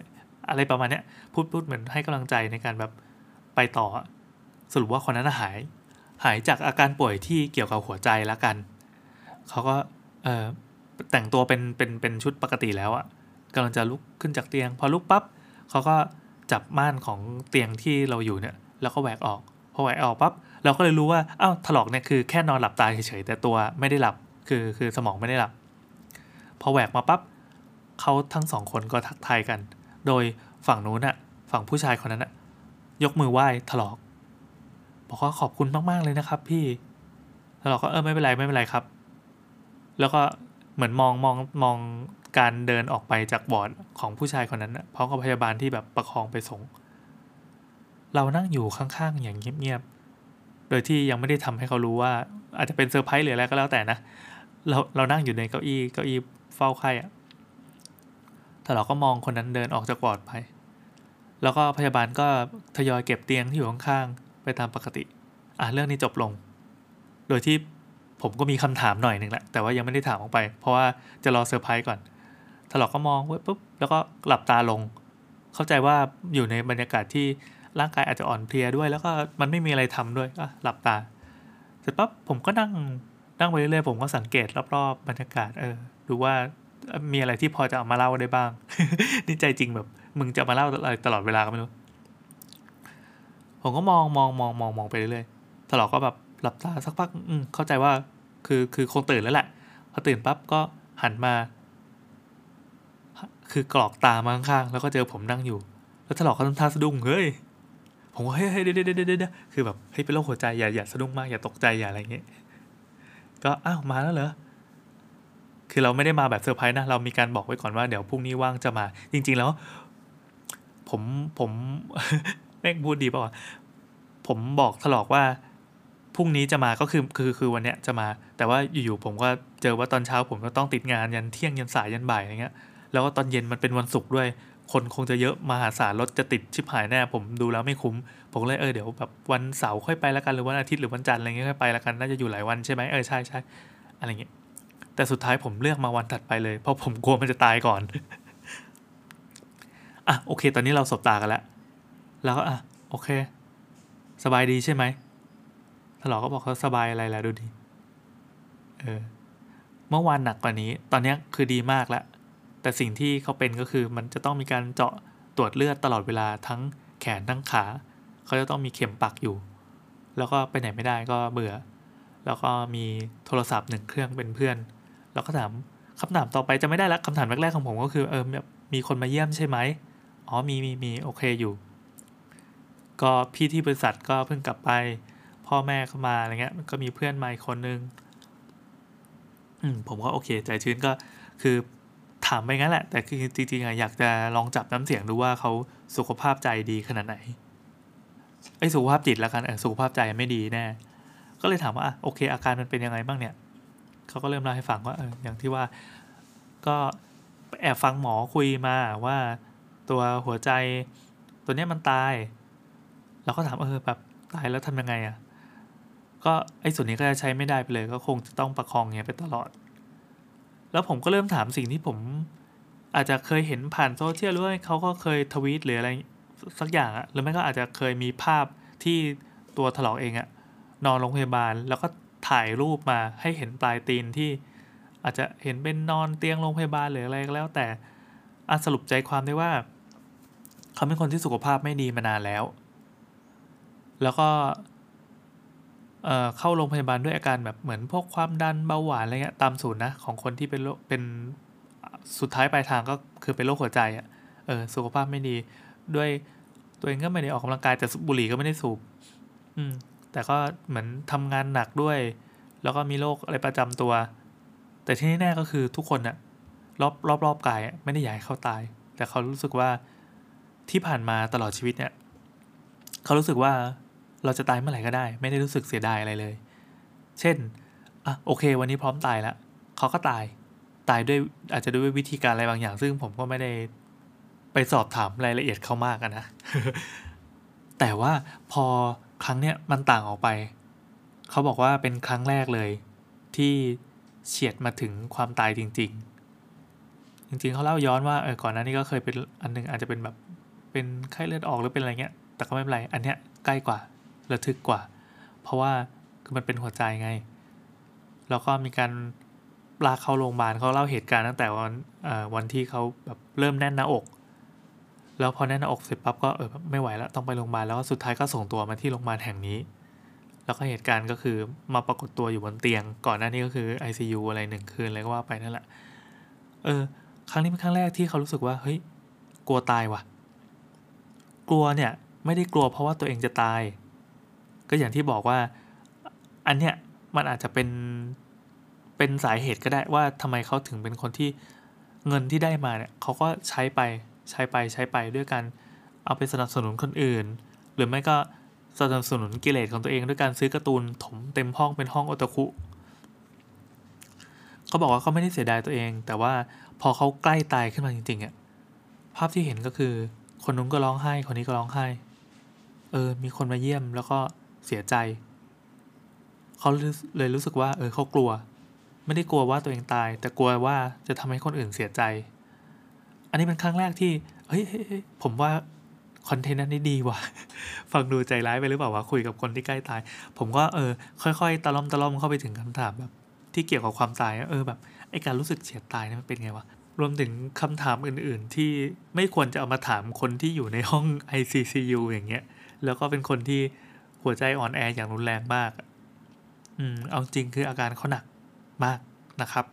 อะไรประมาณเนี้ยพูดพูดเหมือนให้กำลังใจในการแบบไปต่อ สรุปว่าคนนั้นหาย หายจากอาการป่วยที่เกี่ยวกับหัวใจแล้วกันเขาก็เออแต่งตัวเป็นเป็นเป็นชุดปกติแล้วอะกำลังจะลุกขึ้นจากเตียง พอลุกปับ๊บเขาก็จับม่านของเตียงที่เราอยู่เนี่ย แล้วก็แหวกออก พอแหวกออกปับ๊บ เราก็เลยรู้ว่าอ้าวถลอกเนี่ยคือแค่นอนหลับตาเฉยๆแต่ตัวไม่ได้หลับคือคือสมองไม่ได้หลับ พอแหวกมาปับ๊บเขาทั้งสองคนก็ทักทายกัน โดยฝั่งนู้นอะฝั่งผู้ชายคนนั้นอะยกมือไหว้ถลอก บอกว่าขอบคุณมากๆเลยนะครับพี่ถลอกก็เออไม่เป็นไรไม่เป็นไรครับ แล้วก็เหมือนมองมองมองการเดินออกไปจากบอร์ดของผู้ชายคนนั้นพร้อมกับพยาบาลที่แบบประคองไปส่ง เรานั่งอยู่ข้างๆอย่างเงียบๆ โดยที่ยังไม่ได้ทำให้เขารู้ว่า อาจจะเป็นเซอร์ไพรส์หรืออะไรก็แล้วแต่นะ เราเรานั่งอยู่ในเก้าอี้เก้าอี้เฝ้าไข้อะแต่เราก็มองคนนั้นเดินออกจากวอร์ดไป แล้วก็พยาบาลก็ทยอยเก็บเตียงที่อยู่ข้างๆไปตามปกติ อะเรื่องนี้จบลง โดยที่ผมก็มีคำถามหน่อยหนึ่งแหละ แต่ว่ายังไม่ได้ถามออกไป เพราะว่าจะรอเซอร์ไพรส์ก่อนถลอกก็มองไว้ยปุ๊บ แล้วก็หลับตาลง เข้าใจว่าอยู่ในบรรยากาศที่ ร่างกายอาจจะอ่อนเพลียด้วย แล้วก็มันไม่มีอะไรทำด้วยก็หลับตา เสร็จปั๊บผมก็นั่งนั่งไปเรื่อยๆผมก็สังเกตรอบๆบรรยากาศเออดูว่ามีอะไรที่พอจะเอามาเล่าได้บ้าง นี่ใจจริงแบบ มึงจะมาเล่าอะไรตลอดเวลาก็ไม่รู้ ผมก็มองมองมองมองมองไปเรื่อยๆถลอกก็แบบหลับตาสักพัก อืเข้าใจว่า คือคือคงตื่นแล้วแหละ พอตื่นปั๊บก็หันมา คือกรอกตามาข้างๆแล้วก็เจอผมนั่งอยู่ แล้วถลอกเขาทำท่าสะดุ้งเฮ้ย ผมว่าเฮ้ยเฮ้ยเดี๋ยวเดี๋ยวเดี๋ยวคือแบบเฮ้ยเป็นโรคหัวใจอย่าอย่าสะดุ้งมากอย่าตกใจอย่าอะไรเงี้ยก็อ้าวมาแล้วเหรอคือเราไม่ได้มาแบบเซอร์ไพรส์นะเรามีการบอกไว้ก่อนว่าเดี๋ยวพรุ่งนี้ว่างจะมา จริง ๆ แล้ว ผมผมแม่งพูดดีป่าวะผมบอกถลอกว่าพรุ่งนี้จะมาก็คือคือคือวันเนี้ยจะมา แต่ว่าอยู่ๆผมก็เจอว่าตอนเช้าผมก็ต้องติดงานยันเที่ยงยันสายยันบ่ายอะไรเงี้ยแล้วก็ตอนเย็นมันเป็นวันศุกร์ด้วย คนคงจะเยอะมหาศาลรถจะติดชิบหายแน่ผมดูแล้วไม่คุ้ม ผมเลยเออเดี๋ยวแบบวันเสาร์ค่อยไปล้วกันหรือวันอาทิตย์หรือวันจันทร์อะไรเงี้ยค่อยไปล้วกันน่าจะอยู่หลายวันใช่ไหมเออใช่ใช่อะไรเงี้ยแต่สุดท้ายผมเลือกมาวันถัดไปเลย เพราะผมกลัวมันจะตายก่อนอะโอเค ตอนนี้เราสบตากันแล้วแล้วก็อะโอเค สบายดีใช่ไหมถลอกก็บอกเขาสบายอะไรแล้วดูดีเออเมื่อวานหนักกว่านี้ ตอนนี้คือดีมากแล้ว แต่สิ่งที่เขาเป็นก็คือมันจะต้องมีการเจาะตรวจเลือดตลอดเวลาทั้งแขนทั้งขา เขาจะต้องมีเข็มปักอยู่ แล้วก็ไปไหนไม่ได้ก็เบื่อ แล้วก็มีโทรศัพท์หนึ่งเครื่องเป็นเพื่อน แล้วก็ถามคำถามต่อไปจะไม่ได้ละคำถามแรกๆของผมก็คือเออแบบมีคนมาเยี่ยมใช่ไหมอ๋อมีมีมีโอเคอยู่ ก็พี่ที่บริษัทก็เพิ่งกลับไป พ่อแม่เข้ามาอะไรเงี้ยก็มีเพื่อนมาอีกคนนึงอืมผมก็โอเค ใจชื้นก็คือ ถามไปงั้นแหละ แต่คือจริงๆอยากจะลองจับน้ำเสียงดูว่าเขาสุขภาพใจดีขนาดไหนไอ้สุขภาพจิตแล้วกันเออสุขภาพใจไม่ดีแน่ก็เลยถามว่าโอเค อาการมันเป็นยังไงบ้างเนี่ยเขาก็เริ่มเล่าให้ฟังว่าเอออย่างที่ว่าก็แอบฟังหมอคุยมาว่าตัวหัวใจตัวเนี้ยมันตายเราก็ถามเออแบบตายแล้วทำยังไงอะ่ะก็ไอ้ส่วนนี้ก็จะใช้ไม่ได้ไปเลย ก็คงจะต้องประคองเงี้ยไปตลอด แล้วผมก็เริ่มถามสิ่งที่ผม อาจจะเคยเห็นผ่านโซเชียลหรือว่าเขาก็เคยทวีตหรืออะไรสักอย่างอะหรือไม่ก็อาจจะเคยมีภาพที่ตัวถลอกเองอะนอนโรงพยาบาลแล้วก็ถ่ายรูปมาให้เห็นปลายตีนที่ อาจจะเห็นเป็นนอนเตียงโรงพยาบาลหรืออะไรก็แล้ว แต่อาสรุปใจความได้ว่า เขาเป็นคนที่สุขภาพไม่ดีมานานแล้ว แล้วก็ เข้าโรงพยาบาลด้วยอาการแบบเหมือนพวกความดันเบาหวานอะไรเงี้ยตามศูนย์นะของคนที่เป็นโรคเป็นสุดท้ายปลายทางก็คือเป็นโรคหัวใจอะ่ะเออสุขภาพไม่ดีด้วยตัวเองก็ไม่ได้ออกกำลังกายแต่บุหรี่ก็ไม่ได้สูบอืมแต่ก็เหมือนทำงานหนักด้วย แล้วก็มีโรคอะไรประจำตัว แต่ที่แน่ๆก็คือทุกคนอะรอบรอบรอบกายไม่ได้อยากให้เขาตาย แต่เขารู้สึกว่าที่ผ่านมาตลอดชีวิตเนี่ย เขารู้สึกว่า เราจะตายเมื่อไหร่ก็ได้ ไม่ได้รู้สึกเสียดายอะไรเลย เช่นอะโอเค วันนี้พร้อมตายแล้วเขาก็ตายตายด้วยอาจจะด้วยวิธีการอะไรบางอย่าง ซึ่งผมก็ไม่ได้ไปสอบถามรายละเอียดเขามากนะ แต่ว่าพอครั้งเนี้ยมันต่างออกไป เขาบอกว่าเป็นครั้งแรกเลย ที่เฉียดมาถึงความตายจริง ๆ จริง ๆเขาเล่าย้อนว่าเออก่อนหน้านี้ก็เคยเป็นอันนึงอาจจะเป็นแบบเป็นไข้เลือดออกหรือเป็นอะไรเงี้ย แต่ก็ไม่เป็นไร อันเนี้ยใกล้กว่า ระทึกกว่า เพราะว่าคือมันเป็นหัวใจไง แล้วก็มีการลากเข้าโรงพยาบาลเขาเล่าเหตุการณ์ตั้งแต่วันวันที่เขาแบบเริ่มแน่นหน้าอก แล้วพอแน่นหน้าอกเสร็จปั๊บก็เออไม่ไหวแล้วต้องไปโรงพยาบาลแล้วก็สุดท้ายก็ส่งตัวมาที่โรงพยาบาลแห่งนี้ แล้วก็เหตุการณ์ก็คือมาปรากฏตัวอยู่บนเตียง ก่อนหน้านี้ก็คือ ICU อะไรหนึ่งคืนอะไรก็ว่าไปนั่นแหละเออครั้งนี้เป็นครั้งแรกที่เขารู้สึกว่าเฮ้ยกลัวตายว่ะ กลัวเนี่ยไม่ได้กลัวเพราะว่าตัวเองจะตาย ก็อย่างที่บอกว่าอันเนี้ยมันอาจจะเป็นเป็นสาเหตุก็ได้ว่าทำไมเขาถึงเป็นคนที่เงินที่ได้มาเนี่ยเขาก็ใช้ไปใช้ไปใช้ไปด้วยกันเอาไปสนับสนุนคนอื่น หรือไม่ก็สนับสนุนกิเลสของตัวเองด้วยการซื้อการ์ตูนถมเต็มห้องเป็นห้องโอตาคุเขาบอกว่าเขาไม่ได้เสียดายตัวเอง แต่ว่าพอเขาใกล้ตายขึ้นมาจริงๆอะภาพที่เห็นก็คือ คนนู้นก็ร้องไห้ คนนี้ก็ร้องไห้ เออ มีคนมาเยี่ยมแล้วก็ เสียใจ เขาเลยรู้สึกว่า เออเขากลัว ไม่ได้กลัวว่าตัวเองตาย แต่กลัวว่าจะทำให้คนอื่นเสียใจ อันนี้เป็นครั้งแรกที่เฮ้ยผมว่าคอนเทนต์นั้นนี่ดีว่ะ ฟังดูใจร้ายไปหรือเปล่าวะคุยกับคนที่ใกล้ตาย ผมก็เออ ค่อยๆ ตะล่อมตะล่อมเข้าไปถึงคำถามแบบ ที่เกี่ยวกับความตายเออแบบไอการรู้สึกเฉียดตายนี่มันเป็นไงวะรวมถึงคำถามอื่นๆ ที่ไม่ควรจะเอามาถามคนที่อยู่ในห้อง ICCU อย่างเงี้ย แล้วก็เป็นคนที่ หัวใจอ่อนแออย่างรุนแรงมาก อืม เอาจริงคืออาการเขาหนักมากนะครับ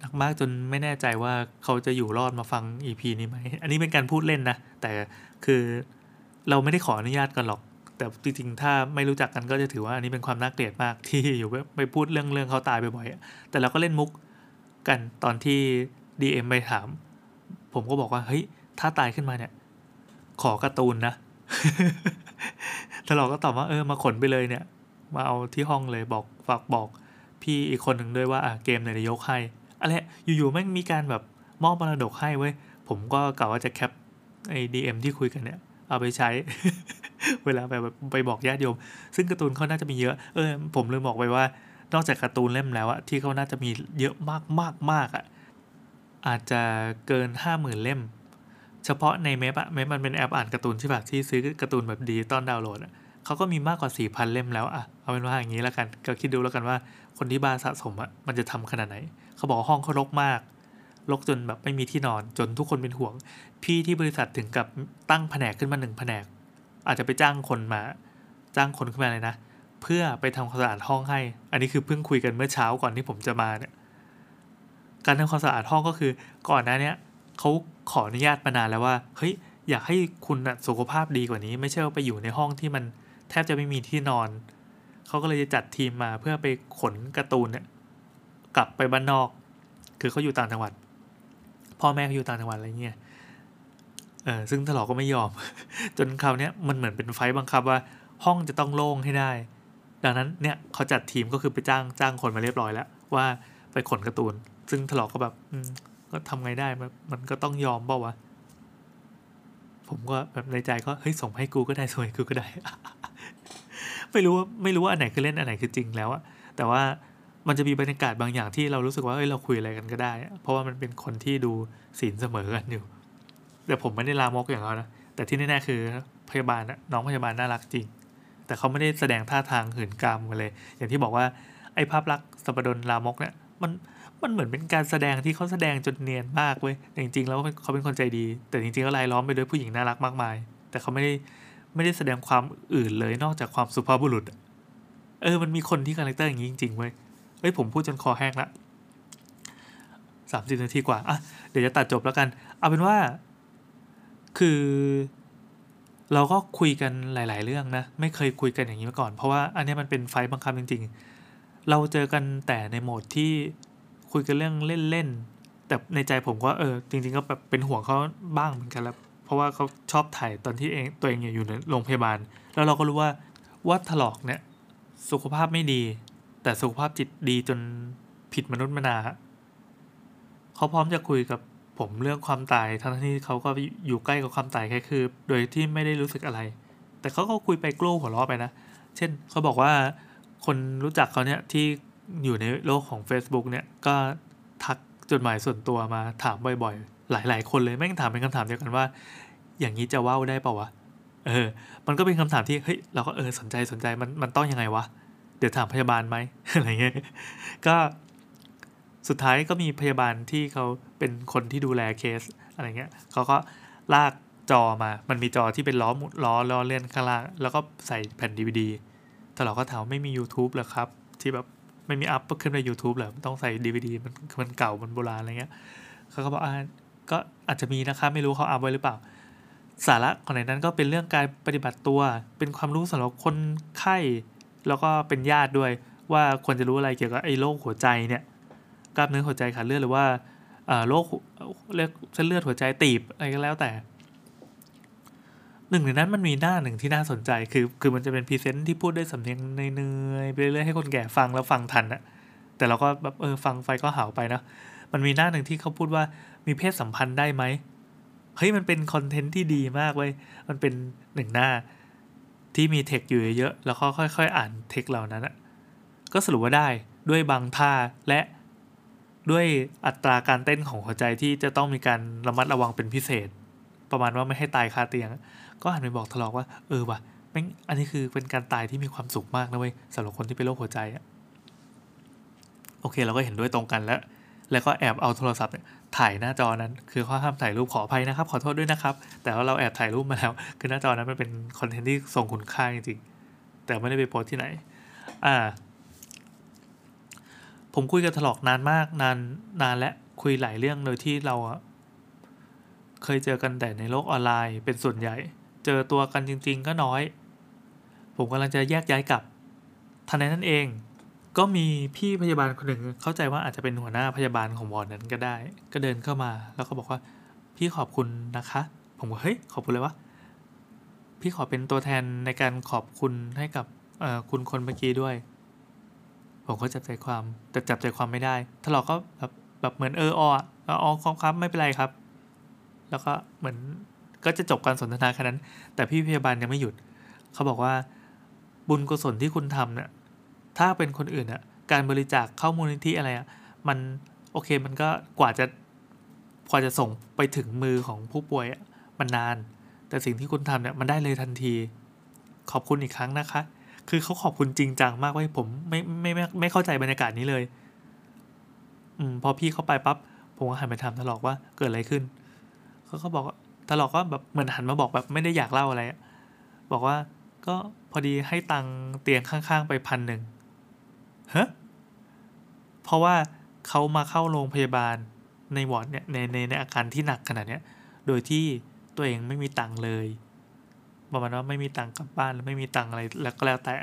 หนักมากจนไม่แน่ใจว่าเขาจะอยู่รอดมาฟัง EP นี้ไหม อันนี้เป็นการพูดเล่นนะ แต่คือเราไม่ได้ขออนุญาตกันหรอก แต่จริงๆ ถ้าไม่รู้จักกันก็จะถือว่าอันนี้เป็นความน่าเกลียดมากที่อยู่ไปพูดเรื่องเรื่องเขาตายบ่อยๆ แต่เราก็เล่นมุกกันตอนที่ DM ไปถาม ผมก็บอกว่าเฮ้ย ถ้าตายขึ้นมาเนี่ย ขอการ์ตูนนะ ตลอดก็ตอบว่าเออมาขนไปเลยเนี่ย มาเอาที่ห้องเลยบอกฝากบอกพี่อีกคนหนึ่งด้วยว่าอะเกมไหนจะยกให้อะไรอยู่ๆแม่งมีการแบบมอบมรดกให้เว้ยผมก็กล่าวว่าจะแคปไอ้ดีเอ็มที่คุยกันเนี่ย เอาไปใช้ เวลาไปไปบอกญาติโยม ซึ่งการ์ตูนเขาน่าจะมีเยอะเออผมลืมบอกไปว่า นอกจากการ์ตูนเล่มแล้วอะที่เขาน่าจะมีเยอะมากมากมากอะอาจจะเกินห้าหมื่นเล่ม เฉพาะในเมปอะเมปมันเป็นแอปอ่านการ์ตูนใช่ปะที่ซื้อการ์ตูนแบบดีตอนดาวน์โหลดอะเขาก็มีมากกว่าสี่พันเล่มแล้วอะเอาเป็นว่าอย่างนี้แล้วกัน ก็คิดดูแล้วกันว่าคนที่บ้านสะสมอะมันจะทำขนาดไหน เขาบอกห้องเขารกมากรกจนแบบไม่มีที่นอนจนทุกคนเป็นห่วง พี่ที่บริษัทถึงกับตั้งแผนกขึ้นมาหนึ่งแผนก อาจจะไปจ้างคนมา จ้างคนขึ้นมาเลยนะ เพื่อไปทำความสะอาดห้องให้ อันนี้คือเพิ่งคุยกันเมื่อเช้าก่อนที่ผมจะมาเนี่ยการทำความสะอาดห้องก็คือก่อนหน้านี้ เขาขออนุญาตมานานแล้วว่าเฮ้ยอยากให้คุณสุขภาพดีกว่านี้ ไม่ใช่ว่าไปอยู่ในห้องที่มันแทบจะไม่มีที่นอน เขาก็เลยจะจัดทีมมาเพื่อไปขนการ์ตูนเนี่ยกลับไปบ้านนอก คือเขาอยู่ต่างจังหวัด พ่อแม่เขาอยู่ต่างจังหวัดอะไรเงี้ยเออซึ่งตลอดก็ไม่ยอม จนคราวนี้มันเหมือนเป็นไฟบังคับว่า ห้องจะต้องโล่งให้ได้ ดังนั้นเนี่ยเขาจัดทีมก็คือไปจ้างจ้างคนมาเรียบร้อยแล้ว ว่าไปขนการ์ตูน ซึ่งถลอกก็แบบ ก็ทำไงได้มันมันก็ต้องยอมเปล่าวะผมก็แบบในใจก็เฮ้ยส่งให้กูก็ได้ส่งให้กูก็ได้ ไม่รู้ว่าไม่รู้ว่าอันไหนคือเล่นอันไหนคือจริงแล้วอะแต่ว่ามันจะมีบรรยากาศบางอย่างที่เรารู้สึกว่าเอ้ยเราคุยอะไรกันก็ได้ เพราะว่ามันเป็นคนที่ดูศีลเสมอกันอยู่ แต่ผมไม่ได้ลามกอย่างเขานะแต่ที่แน่ๆคือพยาบาลน้องพยาบาลน่ารักจริง แต่เขาไม่ได้แสดงท่าทางหืนกามกันเลย อย่างที่บอกว่าไอ้ภาพลักษณ์สัปดนลามกเนี่ยมัน มันเหมือนเป็นการแสดงที่เขาแสดงจนเนียนมากเว้ยจริงๆแล้วเขาเป็นคนใจดี แต่จริงๆก็รายล้อมไปด้วยผู้หญิงน่ารักมากมาย แต่เขาไม่ได้ไม่ได้แสดงความอื่นเลยนอกจากความสุภาพบุรุษ เออ มันมีคนที่ character อย่างนี้จริงๆเว้ยเอ้ยผมพูดจนคอแห้งละสามสิบนาทีกว่า อะ เดี๋ยวจะตัดจบแล้วกัน เอาเป็นว่า คือ เราก็คุยกันหลาย ๆ เรื่องนะ ไม่เคยคุยกันอย่างนี้มาก่อน เพราะว่าอันนี้มันเป็นไฟบังคับจริง ๆ เราเจอกันแต่ในโหมดที่ คุยกันเรื่องเล่นๆแต่ในใจผมก็เออจริง ๆ ก็แบบเป็นห่วงเขาบ้างเหมือนกันแล้วเพราะว่าเขาชอบถ่ายตอนที่เองตัวเองอยู่ในโรงพยาบาล แล้วเราก็รู้ว่าว่าถลอกเนี่ยสุขภาพไม่ดี แต่สุขภาพจิตดีจนผิดมนุษย์มนาเขาพร้อมจะคุยกับผมเรื่องความตายทั้งที่เขาก็อยู่ใกล้กับความตายแค่คือ โดยที่ไม่ได้รู้สึกอะไร แต่เขาก็คุยไปกลุ้หัวเราะไปนะ เช่นเขาบอกว่าคนรู้จักเขาเนี่ยที่ อยู่ในโลกของ Facebook เนี่ยก็ทักจดหมายส่วนตัวมาถามบ่อยๆ หลายๆ คนเลยแม่งถามเป็นคำถามเดียวกันว่า อย่างนี้จะว่าวได้ปล่าวะเออ มันก็เป็นคำถามที่เฮ้ยเราก็เออสนใจสนใจมันมันต้องยังไงวะเดี๋ยวถามพยาบาลไหมอะไรเงี้ยก็สุดท้ายก็มีพยาบาลที่เขาเป็นคนที่ดูแลเคสอะไรเงี้ยเขาก็ลากจอมา มันมีจอที่เป็นล้อหมุนล้อล้อเลื่อนข้างล่าง แล้วก็ใส่แผ่นดีวดีแต่เราก็ถามไม่มี YouTube เหรอครับ ที่แบบ ไม่มี up ขึ้นใน YouTube เหรอต้องใส่ DVD มันมันเก่ามันโบราณอะไรเงี้ยเขาก็บอกอ่าก็อาจจะมีนะครับไม่รู้เขา up ไว้หรือเปล่า สาระของในนั้นก็เป็นเรื่องการปฏิบัติตัว เป็นความรู้สำหรับคนไข้แล้วก็เป็นญาติด้วย ว่าควรจะรู้อะไรเกี่ยวกับไอ้โรคหัวใจเนี่ยกล้ามเนื้อหัวใจขาดเลือดหรือว่าโรคเรียกเส้นเลือดหัวใจตีบอะไรก็แล้วแต่ หนึ่งในนั้นมันมีหน้าหนึ่งที่น่าสนใจคือ คือมันจะเป็น present ที่พูดด้วยสำเนียงเนยๆไปเรื่อยๆให้คนแก่ฟังแล้วฟังทันอะแต่เราก็แบบเออฟังไฟก็หาวไปนะมันมีหน้าหนึ่งที่เขาพูดว่ามีเพศสัมพันธ์ได้ไหมเฮ้ยมันเป็นคอนเทนต์ที่ดีมากเว้ยมันเป็นหนึ่งหน้าที่มีเทคอยู่เยอะๆแล้วก็ค่อยๆ อ่านเทคเหล่านั้นอะก็สรุปว่าได้ด้วยบางท่าและด้วยอัตราการเต้นของหัวใจที่จะต้องมีการระมัดระวังเป็นพิเศษ ประมาณว่าไม่ให้ตายคาเตียง ก็หันไปบอกทะเลาะว่าเออว่ะแม่งอันนี้คือเป็นการตายที่มีความสุขมากนะเว้ยสำหรับคนที่เป็นโรคหัวใจอะโอเคเราก็เห็นด้วยตรงกันแล้ว แล้วก็แอบเอาโทรศัพท์เนี่ยถ่ายหน้าจอนั้นคือเขาห้ามถ่ายรูปขออภัยนะครับ ขอโทษด้วยนะครับ แต่ว่าเราแอบถ่ายรูปมาแล้ว คือหน้าจอนั้นมันเป็นคอนเทนต์ที่ทรงคุณค่าจริงๆแต่ไม่ได้ไปโพสที่ไหน อ่า ผมคุยกับถลอกนานมากนานนานและคุยหลายเรื่องโดยที่เราเคยเจอกันแต่ในโลกออนไลน์เป็นส่วนใหญ่ เจอตัวกันจริง ๆ ก็น้อย ผมกำลังจะแยกย้ายกลับทันใดนั้นเอง ก็มีพี่พยาบาลคนหนึ่งเข้าใจว่าอาจจะเป็นหัวหน้าพยาบาลของวอร์ดนั้นก็ได้ ก็เดินเข้ามา แล้วก็บอกว่า พี่ขอบคุณนะคะ ผมก็เฮ้ยขอบคุณเลยวะพี่ขอเป็นตัวแทนในการขอบคุณให้กับคุณคนเมื่อกี้ด้วย ผมก็จับใจความแต่จับใจความไม่ได้ทะเลาะก็แบบแบบเหมือนเออออะเอออครับครับไม่เป็นไรครับ แล้วก็เหมือน ก็จะจบการสนทนาแค่นั้น แต่พี่พยาบาลยังไม่หยุด เขาบอกว่า บุญกุศลที่คุณทำเนี่ยถ้าเป็นคนอื่นอะการบริจาคเข้ามูลนิธิอะไรอะมันโอเคมันก็กว่าจะกว่าจะส่งไปถึงมือของผู้ป่วยอะมันนาน แต่สิ่งที่คุณทำเนี่ยมันได้เลยทันที ขอบคุณอีกครั้งนะคะ คือเขาขอบคุณจริงจังมากว่าผมไม่ไม่ไม่ไม่เข้าใจบรรยากาศนี้เลยอืมพอพี่เข้าไปปั๊บผมก็หันไปถามทะลอกว่าเกิดอะไรขึ้นเขาก็บอก ว่าทะลอกก็แบบเหมือนหันมาบอกแบบไม่ได้อยากเล่าอะไร บอกว่าก็พอดีให้ตังเตียงข้างๆไปพันหนึ่งฮะเพราะว่าเขามาเข้าโรงพยาบาลในวอร์ดเนี่ยในในในอาการที่หนักขนาดเนี้ย โดยที่ตัวเองไม่มีตังเลยประมาณว่าไม่มีตังกลับบ้านแล้วไม่มีตังอะไรแล้วก็แล้วแต่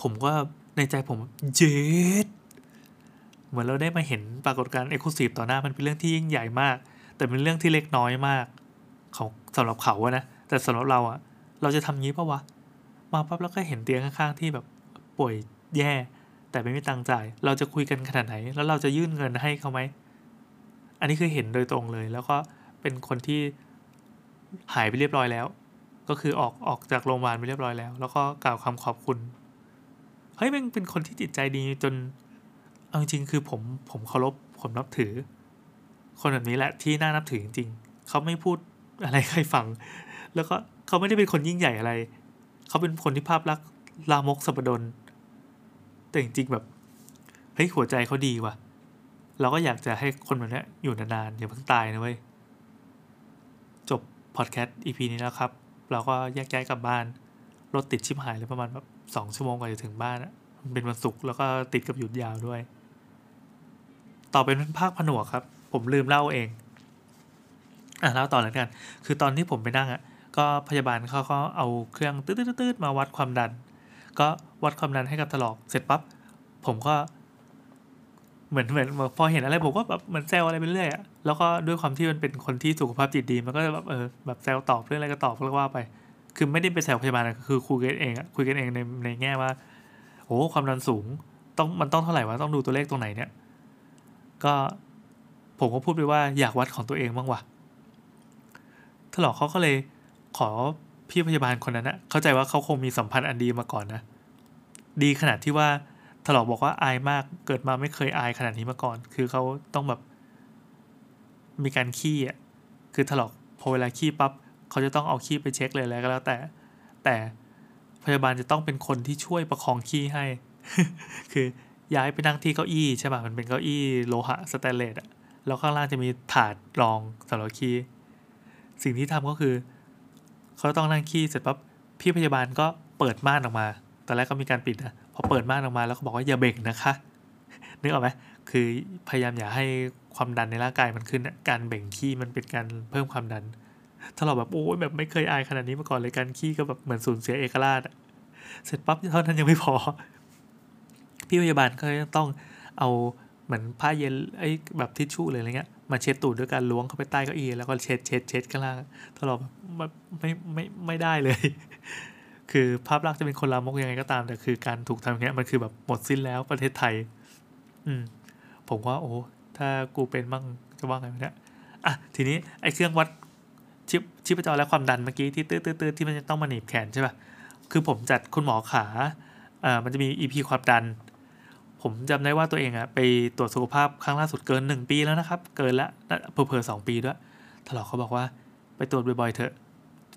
ผมก็ในใจผมเย็ดเหมือนเราได้มาเห็นปรากฏการณ์เอ็กซ์คลูซีฟต่อหน้ามันเป็นเรื่องที่ยิ่งใหญ่มาก แต่เป็นเรื่องที่เล็กน้อยมากของสำหรับเขาอะนะแต่สำหรับเราอะเราจะทำงี้ปะวะมาปั๊บแล้วก็เห็นเตียงข้างๆที่แบบป่วยแย่ แต่ไม่มีตังค์จ่าย เราจะคุยกันขนาดไหน แล้วเราจะยื่นเงินให้เขาไหมอันนี้คือเห็นโดยตรงเลย แล้วก็เป็นคนที่หายไปเรียบร้อยแล้ว ก็คือออกออกจากโรงพยาบาลไปเรียบร้อยแล้ว แล้วก็กล่าวคำขอบคุณเฮ้ยมันเป็นคนที่จิตใจดีจนเอาจริงๆคือผมผมเคารพผมนับถือ คนแบบนี้แหละที่น่านับถือจริงๆเขาไม่พูดอะไรใครฟัง แล้วก็เขาไม่ได้เป็นคนยิ่งใหญ่อะไร เขาเป็นคนที่ภาพลักษณ์ลามกสัปดน แต่จริงๆแบบเฮ้ยหัวใจเขาดีว่ะ เราก็อยากจะให้คนแบบนี้อยู่นานๆอย่าเพิ่งตายนะเว้ย จบพอดแคสต์ EP นี้แล้วครับ เราก็แยกย้ายกลับบ้าน รถติดชิบหายเลยประมาณแบบสองชั่วโมงกว่าจะถึงบ้านอะมันเป็นวันศุกร์แล้วก็ติดกับหยุดยาวด้วย ต่อเป็นภาคผนวกครับ ผมลืมเล่าเอง อะเล่าต่อแล้วกัน คือตอนที่ผมไปนั่งอะ ก็พยาบาลเขาก็เอาเครื่องตืดๆมาวัดความดัน ก็วัดความดันให้กับถลอก เสร็จปั๊บผมก็ เหมือนเหมือนพอเห็นอะไรผมก็แบบเหมือนแซวอะไรไปเรื่อยอะแล้วก็ด้วยความที่มันเป็นคนที่สุขภาพจิตดี มันก็แบบเออแบบแซวตอบเรื่องอะไรก็ตอบแล้วก็ว่าไป คือไม่ได้ไปแซวพยาบาลอะคือคุยกันเองอะคุยกันเองในในแง่ว่าโอ้ความดันสูง ต้องมันต้องเท่าไหร่วะต้องดูตัวเลขตรงไหนเนี่ย ก็ ผมก็พูดไปว่าอยากวัดของตัวเองบ้างว่ะถลอกเขาก็เลยขอพี่พยาบาลคนนั้นนะเข้าใจว่าเขาคงมีสัมพันธ์อันดีมาก่อนนะ ดีขนาดที่ว่าถลอกบอกว่าอายมากเกิดมาไม่เคยอายขนาดนี้มาก่อน คือเขาต้องแบบ มีการขี้อะคือถลอกพอเวลาขี้ปั๊บเขาจะต้องเอาขี้ไปเช็คเลยแล้วก็แล้วแต่ แต่พยาบาลจะต้องเป็นคนที่ช่วยประคองขี้ให้ คือย้ายไปนั่งที่เก้าอี้ใช่ป่ะมันเป็นเก้าอี้โลหะสแตนเลสอะ แล้วข้างล่างจะมีถาดรองสำหรับขี้สิ่งที่ทำก็คือเขาต้องนั่งขี้เสร็จปั๊บพี่พยาบาลก็เปิดม่านออกมาตอนแรกก็มีการปิดนะพอเปิดม่านออกมาแล้วก็บอกว่าอย่าเบ่งนะคะนึกออกไหมคือพยายามอย่าให้ความดันในร่างกายมันขึ้นการเบ่งขี้มันเป็นการเพิ่มความดัน ถ้าเราแบบโอ้ยแบบไม่เคยอายขนาดนี้มาก่อนเลยการขี้ก็แบบเหมือนสูญเสียเอกราชเสร็จปั๊บเท่านั้นยังไม่พอ พี่พยาบาลก็ต้องเอา เหมือนผ้าเย็นไอ้แบบทิชชู่เลยอะไรเงี้ยมาเช็ดตูดด้วยการล้วงเข้าไปใต้เก้าอี้แล้วก็เช็ดเช็ดเช็ดข้างล่างถ้าเราแบบไม่ไม่ไม่ได้เลย คือภาพลักษณ์จะเป็นคนลามกยังไงก็ตาม แต่คือการถูกทำอย่างเงี้ยมันคือแบบหมดสิ้นแล้วประเทศไทย อืม ผมว่าโอ้ถ้ากูเป็นมั่งจะว่าไงเนี่ยอะทีนี้ไอ้เครื่องวัดชิปชิปจรและความดันเมื่อกี้ที่ตื้อๆที่มันจะต้องมาหนีบแขนใช่ป่ะคือผมจัดคุณหมอขาอ่ามันจะมี EP ความดัน ผมจำได้ว่าตัวเองอะไปตรวจสุขภาพครั้งล่าสุดเกินหนึ่งปีแล้วนะครับ เกินละเผลอๆสองปีด้วยถลอกเขาบอกว่าไปตรวจบ่อยๆเถอะ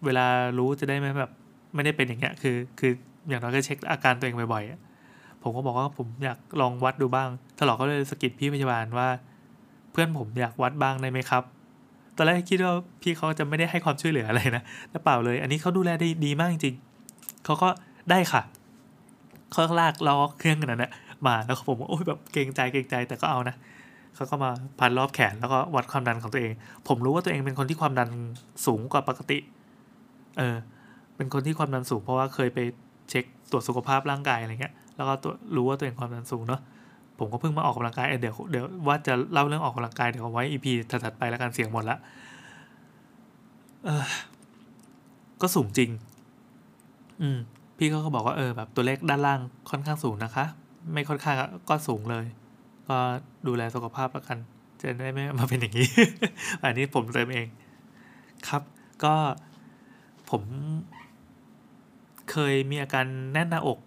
เวลารู้จะได้ไม่แบบไม่ได้เป็นอย่างเงี้ยคือ คืออย่างน้อยก็เช็คอาการตัวเองบ่อยๆผมก็บอกว่าผมอยากลองวัดดูบ้างถลอกก็เลยสกิดพี่พยาบาลว่า เพื่อนผมอยากวัดบ้างได้ไหมครับตอนแรกคิดว่าพี่เขาจะไม่ได้ให้ความช่วยเหลืออะไรนะแต่เปล่าเลย อันนี้เขาดูแลได้ดีมากจริงๆเขาก็ได้ค่ะเขาลากล้อเครื่องกันนะ มาแล้วผมโอ้ยแบบเกรงใจเกรงใจแต่ก็เอานะเขาก็มาพันรอบแขนแล้วก็วัดความดันของตัวเอง ผมรู้ว่าตัวเองเป็นคนที่ความดันสูงกว่าปกติ เออ เป็นคนที่ความดันสูงเพราะว่าเคยไปเช็คตรวจสุขภาพร่างกายอะไรเงี้ย แล้วก็ตัวรู้ว่าตัวเองความดันสูงเนาะ ผมก็เพิ่งมาออกกำลังกายเดี๋ยวเดี๋ยวว่าจะเล่าเรื่องออกกำลังกายเดี๋ยวเอาไว้อีพีถัดไปแล้วกันเสียงหมดละเออก็สูงจริง อืม พี่เขาก็บอกว่าเออแบบตัวเลขด้านล่างค่อนข้างสูงนะคะ ไม่ค่อนข้างก็สูงเลย ก็ดูแลสุขภาพแล้วกัน จะได้ไม่มาเป็นอย่างนี้ อันนี้ผมเติมเอง ครับ ก็ผมเคยมีอาการแน่นหน้าอก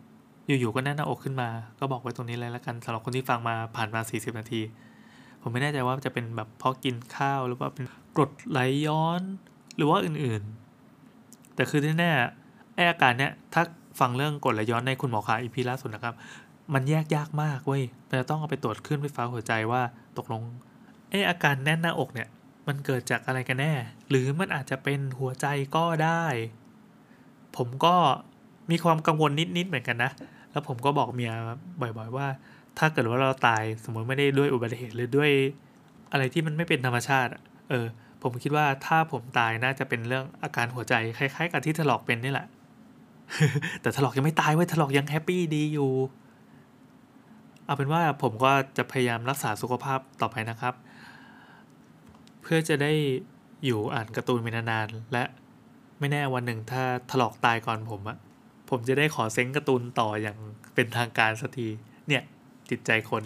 อยู่ๆก็แน่นหน้าอกขึ้นมา ก็บอกไว้ตรงนี้เลยแล้วกันสำหรับคนที่ฟังมาผ่านมา 40 นาที ผมไม่แน่ใจว่าจะเป็นแบบเพราะกินข้าวหรือว่าเป็นกรดไหลย้อน หรือว่าอื่นๆ แต่คือที่แน่ไออาการเนี้ยถ้าฟังเรื่องกรดไหลย้อนในคุณหมอขาอีพีล่าสุดนะครับ มันแยกยากมากเว้ยมันจะต้องเอาไปตรวจขึ้นไฟฟ้าหัวใจว่าตกลงไออาการแน่นหน้าอกเนี่ย มันเกิดจากอะไรกันแน่ หรือมันอาจจะเป็นหัวใจก็ได้ ผมก็มีความกังวลนิดๆเหมือนกันนะ แล้วผมก็บอกเมียบ่อยๆว่า ถ้าเกิดว่าเราตายสมมติไม่ได้ด้วยอุบัติเหตุหรือด้วย อะไรที่มันไม่เป็นธรรมชาติเออ ผมคิดว่าถ้าผมตายน่าจะเป็นเรื่องอาการหัวใจคล้ายๆ กับที่ถลอกเป็นนี่แหละ แต่ถลอกยังไม่ตายเว้ยถลอกยังแฮปปี้ดีอยู่ เอาเป็นว่าผมก็จะพยายามรักษาสุขภาพต่อไปนะครับ เพื่อจะได้อยู่อ่านการ์ตูนไปนานๆและไม่แน่วันหนึ่งถ้าถลอกตายก่อนผมอะผมจะได้ขอเซ้งการ์ตูนต่ออย่างเป็นทางการสักที เนี่ยจิตใจคน